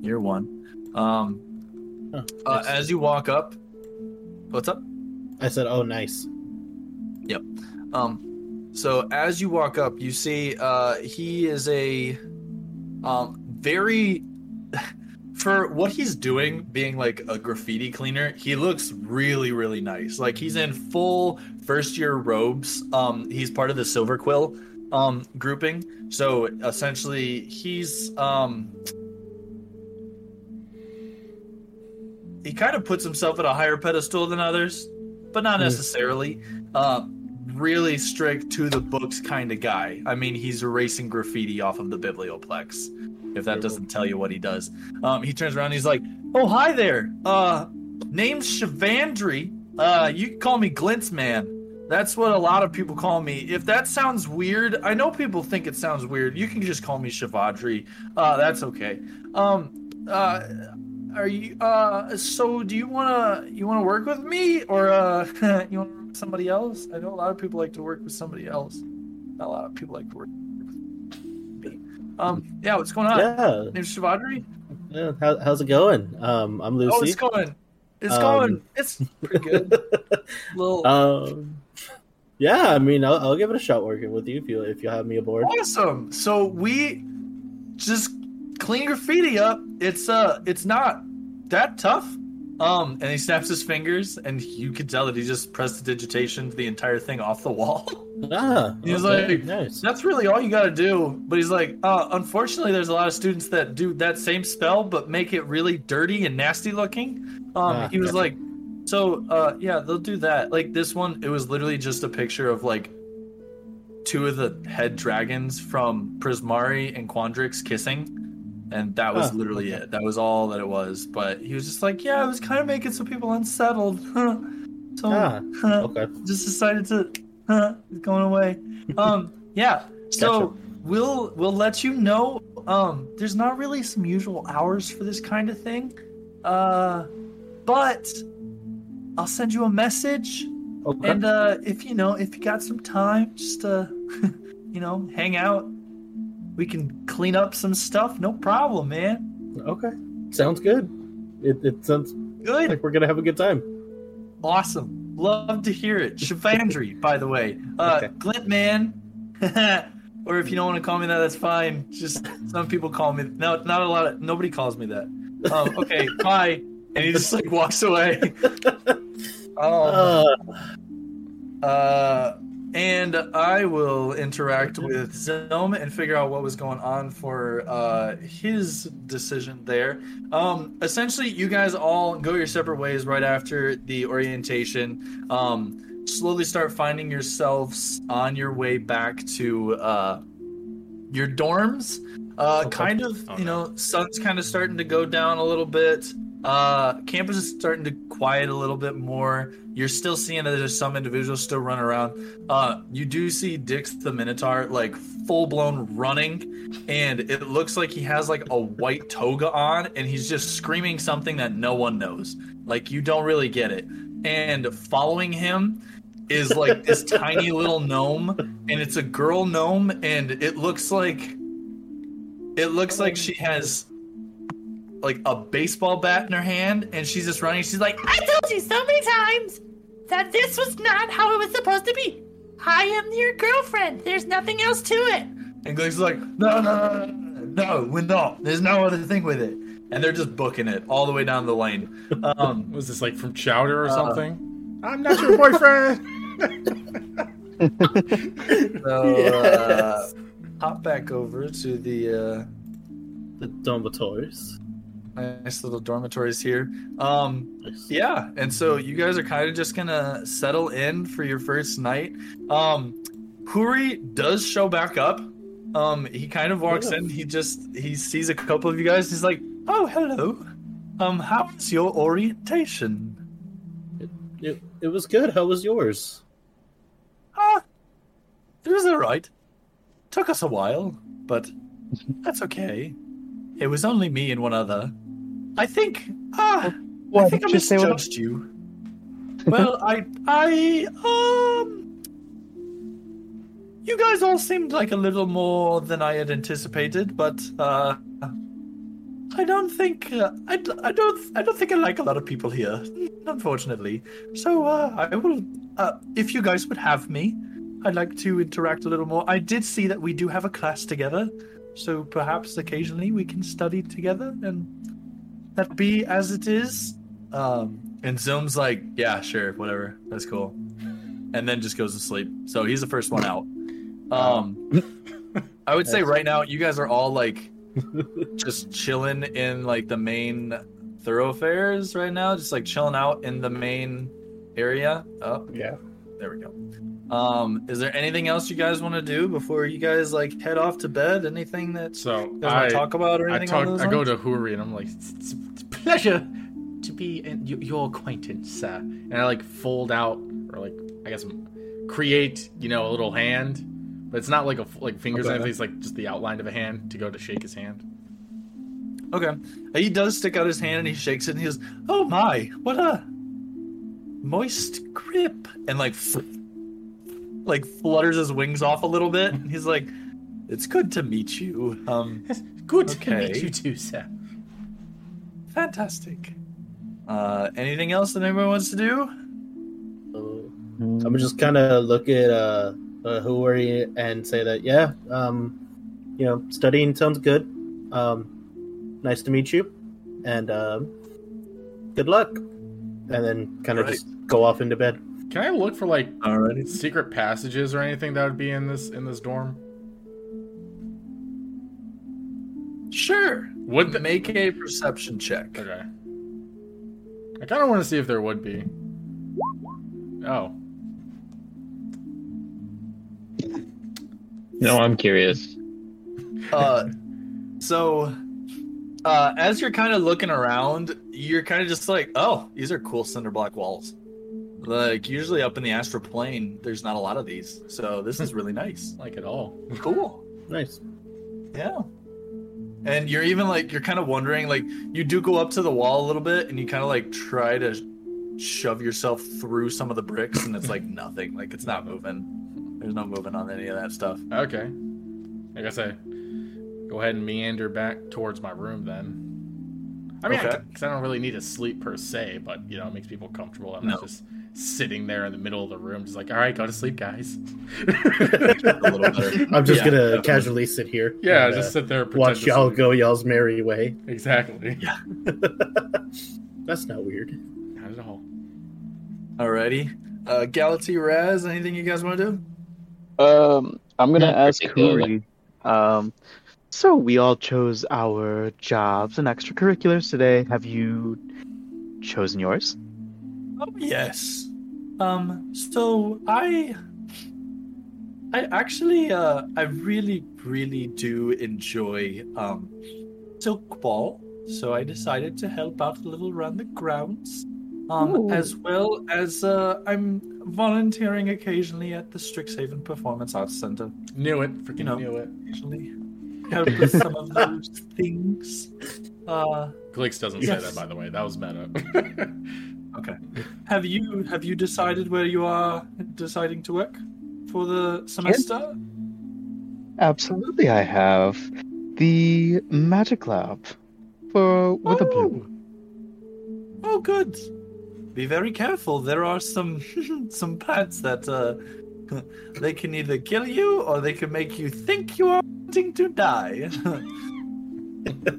You're one. Um, uh, as you walk up, what's up? I said, "Oh, nice." Yep. Um, so as you walk up, you see uh, he is a um, very for what he's doing, being like a graffiti cleaner. He looks really, really nice. Like he's in full first year robes. Um, he's part of the Silver Quill um, grouping. So essentially, he's um, he kind of puts himself at a higher pedestal than others, but not Hmm. necessarily. Uh, really strict to the books kind of guy. I mean, he's erasing graffiti off of the biblioplex. If that doesn't tell you what he does, um, he turns around. He's like, "Oh, hi there. Uh, name's Shavandri. Uh, you can call me Glint's man. That's what a lot of people call me. If that sounds weird, I know people think it sounds weird. You can just call me Shavadri. Uh, that's okay. Um, uh, are you uh so do you want to you want to work with me or uh [laughs] you want somebody else i know a lot of people like to work with somebody else not a lot of people like to work um yeah what's going on Yeah. name's Shavadri. yeah. How, how's it going? Um, I'm Lucy. oh it's going it's Um, going it's pretty good [laughs] little um, yeah. I mean, I'll, I'll give it a shot working with you if you if you have me aboard. awesome so we just clean graffiti up it's uh it's not that tough um and he snaps his fingers and you can tell that he just prestidigitation to the entire thing off the wall. [laughs] Ah, He's okay, like- nice. that's really all you got to do. But he's like uh unfortunately there's a lot of students that do that same spell but make it really dirty and nasty looking. Um Ah, he was yeah. like so uh yeah they'll do that. Like this one it was literally just a picture of like two of the head dragons from Prismari and Quandrix kissing and that was literally okay. it that was all that it was but he was just like yeah i was kind of making some people unsettled [laughs] so Ah, Okay. just decided to it's going away. [laughs] Um, yeah. So Gotcha. we'll we'll let you know. Um, there's not really some usual hours for this kind of thing. Uh, but I'll send you a message, Okay. and uh, if you know if you got some time, just uh, [laughs] you know, hang out. We can clean up some stuff. No problem, man. okay. Sounds good. It, it sounds Good. like we're gonna have a good time. Awesome. Love to hear it. Shavandri, [laughs] by the way. Uh, Okay. Glintman. [laughs] or if you don't want to call me that, that's fine. Just some people call me. No, not a lot of. Nobody calls me that. Um, [laughs] okay, bye. And he just like walks away. Oh. Uh, Uh, and I will interact with Zelm and figure out what was going on for uh, his decision there. Um, essentially, you guys all go your separate ways right after the orientation. Um, slowly start finding yourselves on your way back to uh, your dorms, uh, Okay. kind of, Oh, you know, sun's kind of starting to go down a little bit. Uh, campus is starting to quiet a little bit more. You're still seeing that there's some individuals still running around. Uh, you do see Dix the Minotaur like full blown running, and it looks like he has like a white toga on, and he's just screaming something that no one knows. Like you don't really get it. And following him is like this [laughs] tiny little gnome, and it's a girl gnome, and it looks like it looks like she has like a baseball bat in her hand, and she's just running. She's like, I told you so many times that this was not how it was supposed to be. I am your girlfriend. There's nothing else to it. and Glee's like, no, no, no, no, no, we're not. There's no other thing with it. And they're just booking it all the way down the lane. Um, [laughs] Was this like from Chowder or Uh, something? I'm not your boyfriend. [laughs] so uh, hop back over to the uh, The dormitories. Nice little dormitories here. Um. Yeah, and so you guys are kind of just gonna settle in for your first night. Um, Huri does show back up. Um, he kind of walks in. He just he sees a couple of you guys. He's like, "Oh, hello. Um, how's your orientation?" It, It, it was good. How was yours? Ah, it was all right. Took us a while, but that's okay. It was only me and one other. I think. Ah, I think I did you say misjudged you. [laughs] well, I, I, um, you guys all seemed like a little more than I had anticipated, but uh, I don't think uh, I, I don't I don't think I like a lot of people here, unfortunately. So uh, I will, uh, if you guys would have me, I'd like to interact a little more. I did see that we do have a class together, so perhaps occasionally we can study together and that be as it is. Um, and Zoom's like, yeah, sure, whatever, that's cool, and then just goes to sleep. So he's the first one out. Um, I would say right now you guys are all like just chilling in like the main thoroughfares right now, just like chilling out in the main area. Oh, Yeah. There we go. Um, is there anything else you guys want to do before you guys like head off to bed? Anything that So you guys I, talk about or I anything? talk. I go lines? to Huri and I'm like, it's, it's it's a pleasure to be in y- your acquaintance, sir. And I like fold out or like I guess create you know a little hand, but it's not like a like fingers Okay. anything. It's like just the outline of a hand to go to shake his hand. Okay. He does stick out his hand and he shakes it and he goes, Oh my, what a moist grip. And like, f- like flutters his wings off a little bit. And he's like, It's good to meet you. Um, [laughs] Good Okay. to meet you too, sir. fantastic. Uh, anything else that anyone wants to do? So I'm just kind of look at uh, uh you and say that yeah, um, you know, studying sounds good. Um, nice to meet you, and um, good luck. And then kind of Right. just go off into bed. Can I look for like Alrighty. secret passages or anything that would be in this in this dorm? Sure. Would the, Make a perception check. okay. I kind of want to see if there would be. Oh, No, I'm curious. Uh, so, uh, as you're kind of looking around, you're kind of just like, oh, these are cool cinder block walls. Like usually up in the astral plane, there's not a lot of these, so this is really nice. like it all. Cool. Nice. Yeah. And you're even like you're kind of wondering like you do go up to the wall a little bit and you kind of like try to shove yourself through some of the bricks and it's like [laughs] nothing. Like it's not moving. There's no moving on any of that stuff. Okay. Like I guess I go ahead and meander back towards my room then. I mean, Okay. because I, don't really need to sleep per se, but you know, it makes people comfortable. I'm not just sitting there in the middle of the room, just like, all right, go to sleep, guys. A little better. [laughs] I'm just Yeah, gonna definitely. casually sit here. yeah, and, just uh, sit there. watch y'all sleep. go y'all's merry way. Exactly. Yeah. [laughs] That's not weird. Not at all. Alrighty. Uh, Galaxy Raz, anything you guys want to do? Um, I'm gonna Not ask particularly. Huri. Um, so we all chose our jobs and extracurriculars today. Have you chosen yours? Oh yes. Um. So I, I actually, uh, I really really do enjoy um, Silk Ball, so I decided to help out a little around the grounds. Um, as well as uh, I'm volunteering occasionally at the Strixhaven Performance Arts Center. Knew it. Freaking You know. knew it. Occasionally help with some of those things. Uh, Glix doesn't Yes. say that, by the way. That was meta. [laughs] Okay. Have you have you decided where you are deciding to work for the semester? Absolutely, I have the magic lab for with a blue. Oh, good. Be very careful. There are some [laughs] some plants that uh, [laughs] they can either kill you or they can make you think you are wanting to die. [laughs]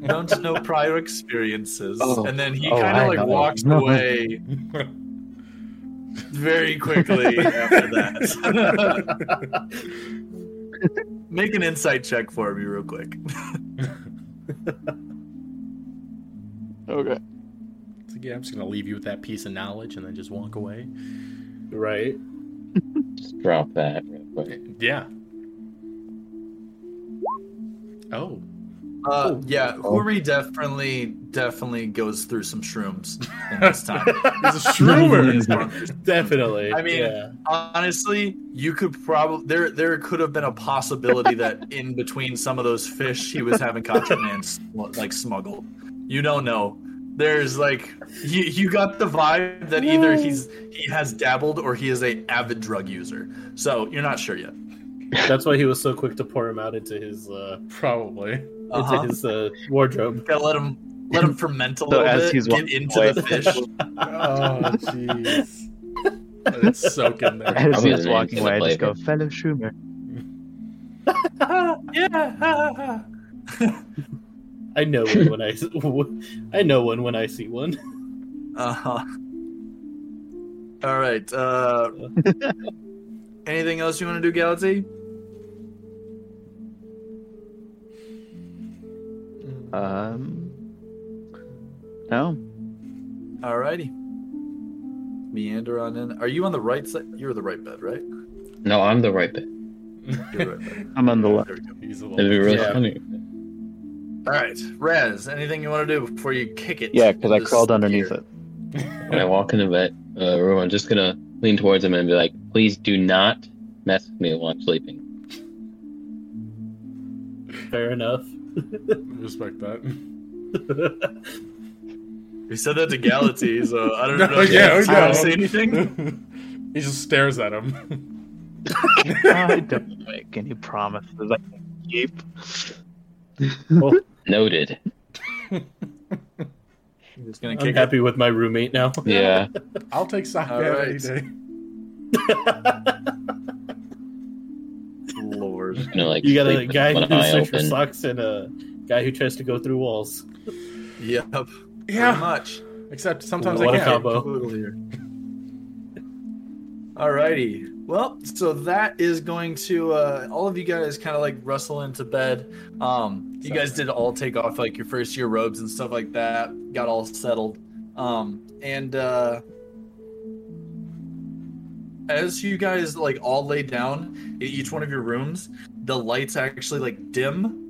Don't know prior experiences. Oh. and then he Oh, kind of like know. walks No. [laughs] away very quickly after that. Make an insight check for me, real quick. Okay. So, yeah, I'm just gonna leave you with that piece of knowledge and then just walk away. Right. Just drop that real quick. Yeah. Oh. Uh, yeah, Huri definitely definitely goes through some shrooms in this time. [laughs] He's a shroomer. [laughs] Definitely. I mean, yeah. honestly, you could probably there there could have been a possibility that [laughs] in between some of those fish he was having contraband like smuggled. You don't know. There's like you, you got the vibe that either he's he has dabbled or he is a avid drug user. So you're not sure yet. That's why he was so quick to pour him out into his uh, Probably. Uh-huh. into his uh, wardrobe. Gotta let him let him ferment a little So little as bit, he's get walking into away- the fish. [laughs] Oh, jeez. Let it soak in there. As Probably he's walking away, I just go, fellow shroomer. [laughs] yeah. [laughs] I know one when I [laughs] I know one when I see one. [laughs] Uh-huh. All right. Uh, [laughs] anything else you want to do, Galaxy? Um, no. Alrighty. Meander on in. Are you on the right side? You're the right bed, right? No, I'm the right bit. You're right bed. I'm on the left. There we go. He's a It'd be really Yeah. funny. All right, Rez. Anything you want to do before you kick it? Yeah, because I crawled underneath gear? it. When I walk in the vet uh, room, I'm just gonna lean towards him and be like, "Please do not mess with me while I'm sleeping." Fair enough. [laughs] Respect that. He said that to Galaxy, so I don't [laughs] No, know. if yeah, you we want know. to say anything. [laughs] he just stares at him. I don't make any promises I can keep. Oh. Noted. I'm [laughs] Just gonna I'm kick it. happy with my roommate now. [laughs] Yeah. I'll take sake All any day. [laughs] Lord. Just gonna like You got a guy who eye searches for socks and a guy who tries to go through walls. Yep. Pretty Yeah. much. Except sometimes What I a can't. combo. Totally. Alrighty. Well, so that is going to uh, all of you guys kind of like rustle into bed. Um, you guys did all take off like your first year robes and stuff like that. Got all settled. Um, and uh, as you guys like all lay down in each one of your rooms, the lights actually like dim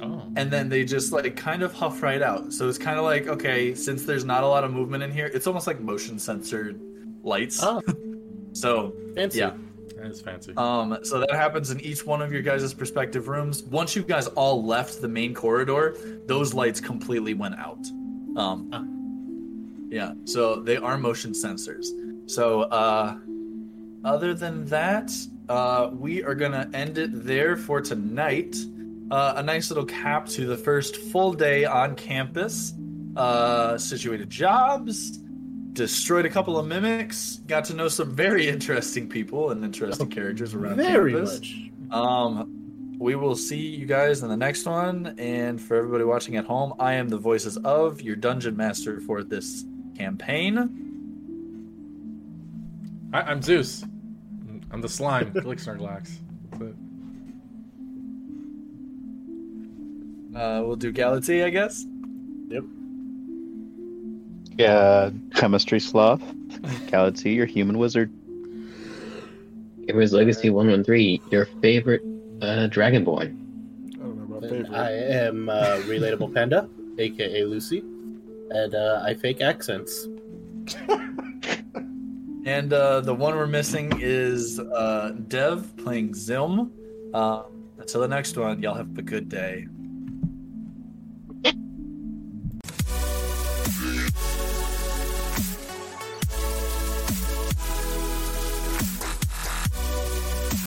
Oh. and then they just like kind of huff right out. So it's kind of like okay, since there's not a lot of movement in here, it's almost like motion censored lights. Oh, [laughs] So fancy. yeah, That is fancy. um, so that happens in each one of your guys' perspective rooms. Once you guys all left the main corridor, those lights completely went out. Um, yeah, so they are motion sensors. So uh, other than that, uh, we are gonna end it there for tonight. Uh, a nice little cap to the first full day on campus. Uh, situated jobs, destroyed a couple of mimics, got to know some very interesting people and interesting characters around Very campus. much. Um, we will see you guys in the next one. And for everybody watching at home, I am the voices of your dungeon master for this campaign. I, I'm Zeus. I'm the slime. [laughs] Glixnarglax. That's it. Uh, we'll do Galaxy, I guess. Yeah, chemistry sloth. Galaxy, your human wizard. It was Legacy 113, your favorite uh, Dragonborn. My And favorite. I am uh, Relatable Panda, [laughs] aka Lucy, and uh, I fake accents. [laughs] And uh, the one we're missing is uh, Dev playing Zilm. Um, until the next one, y'all have a good day.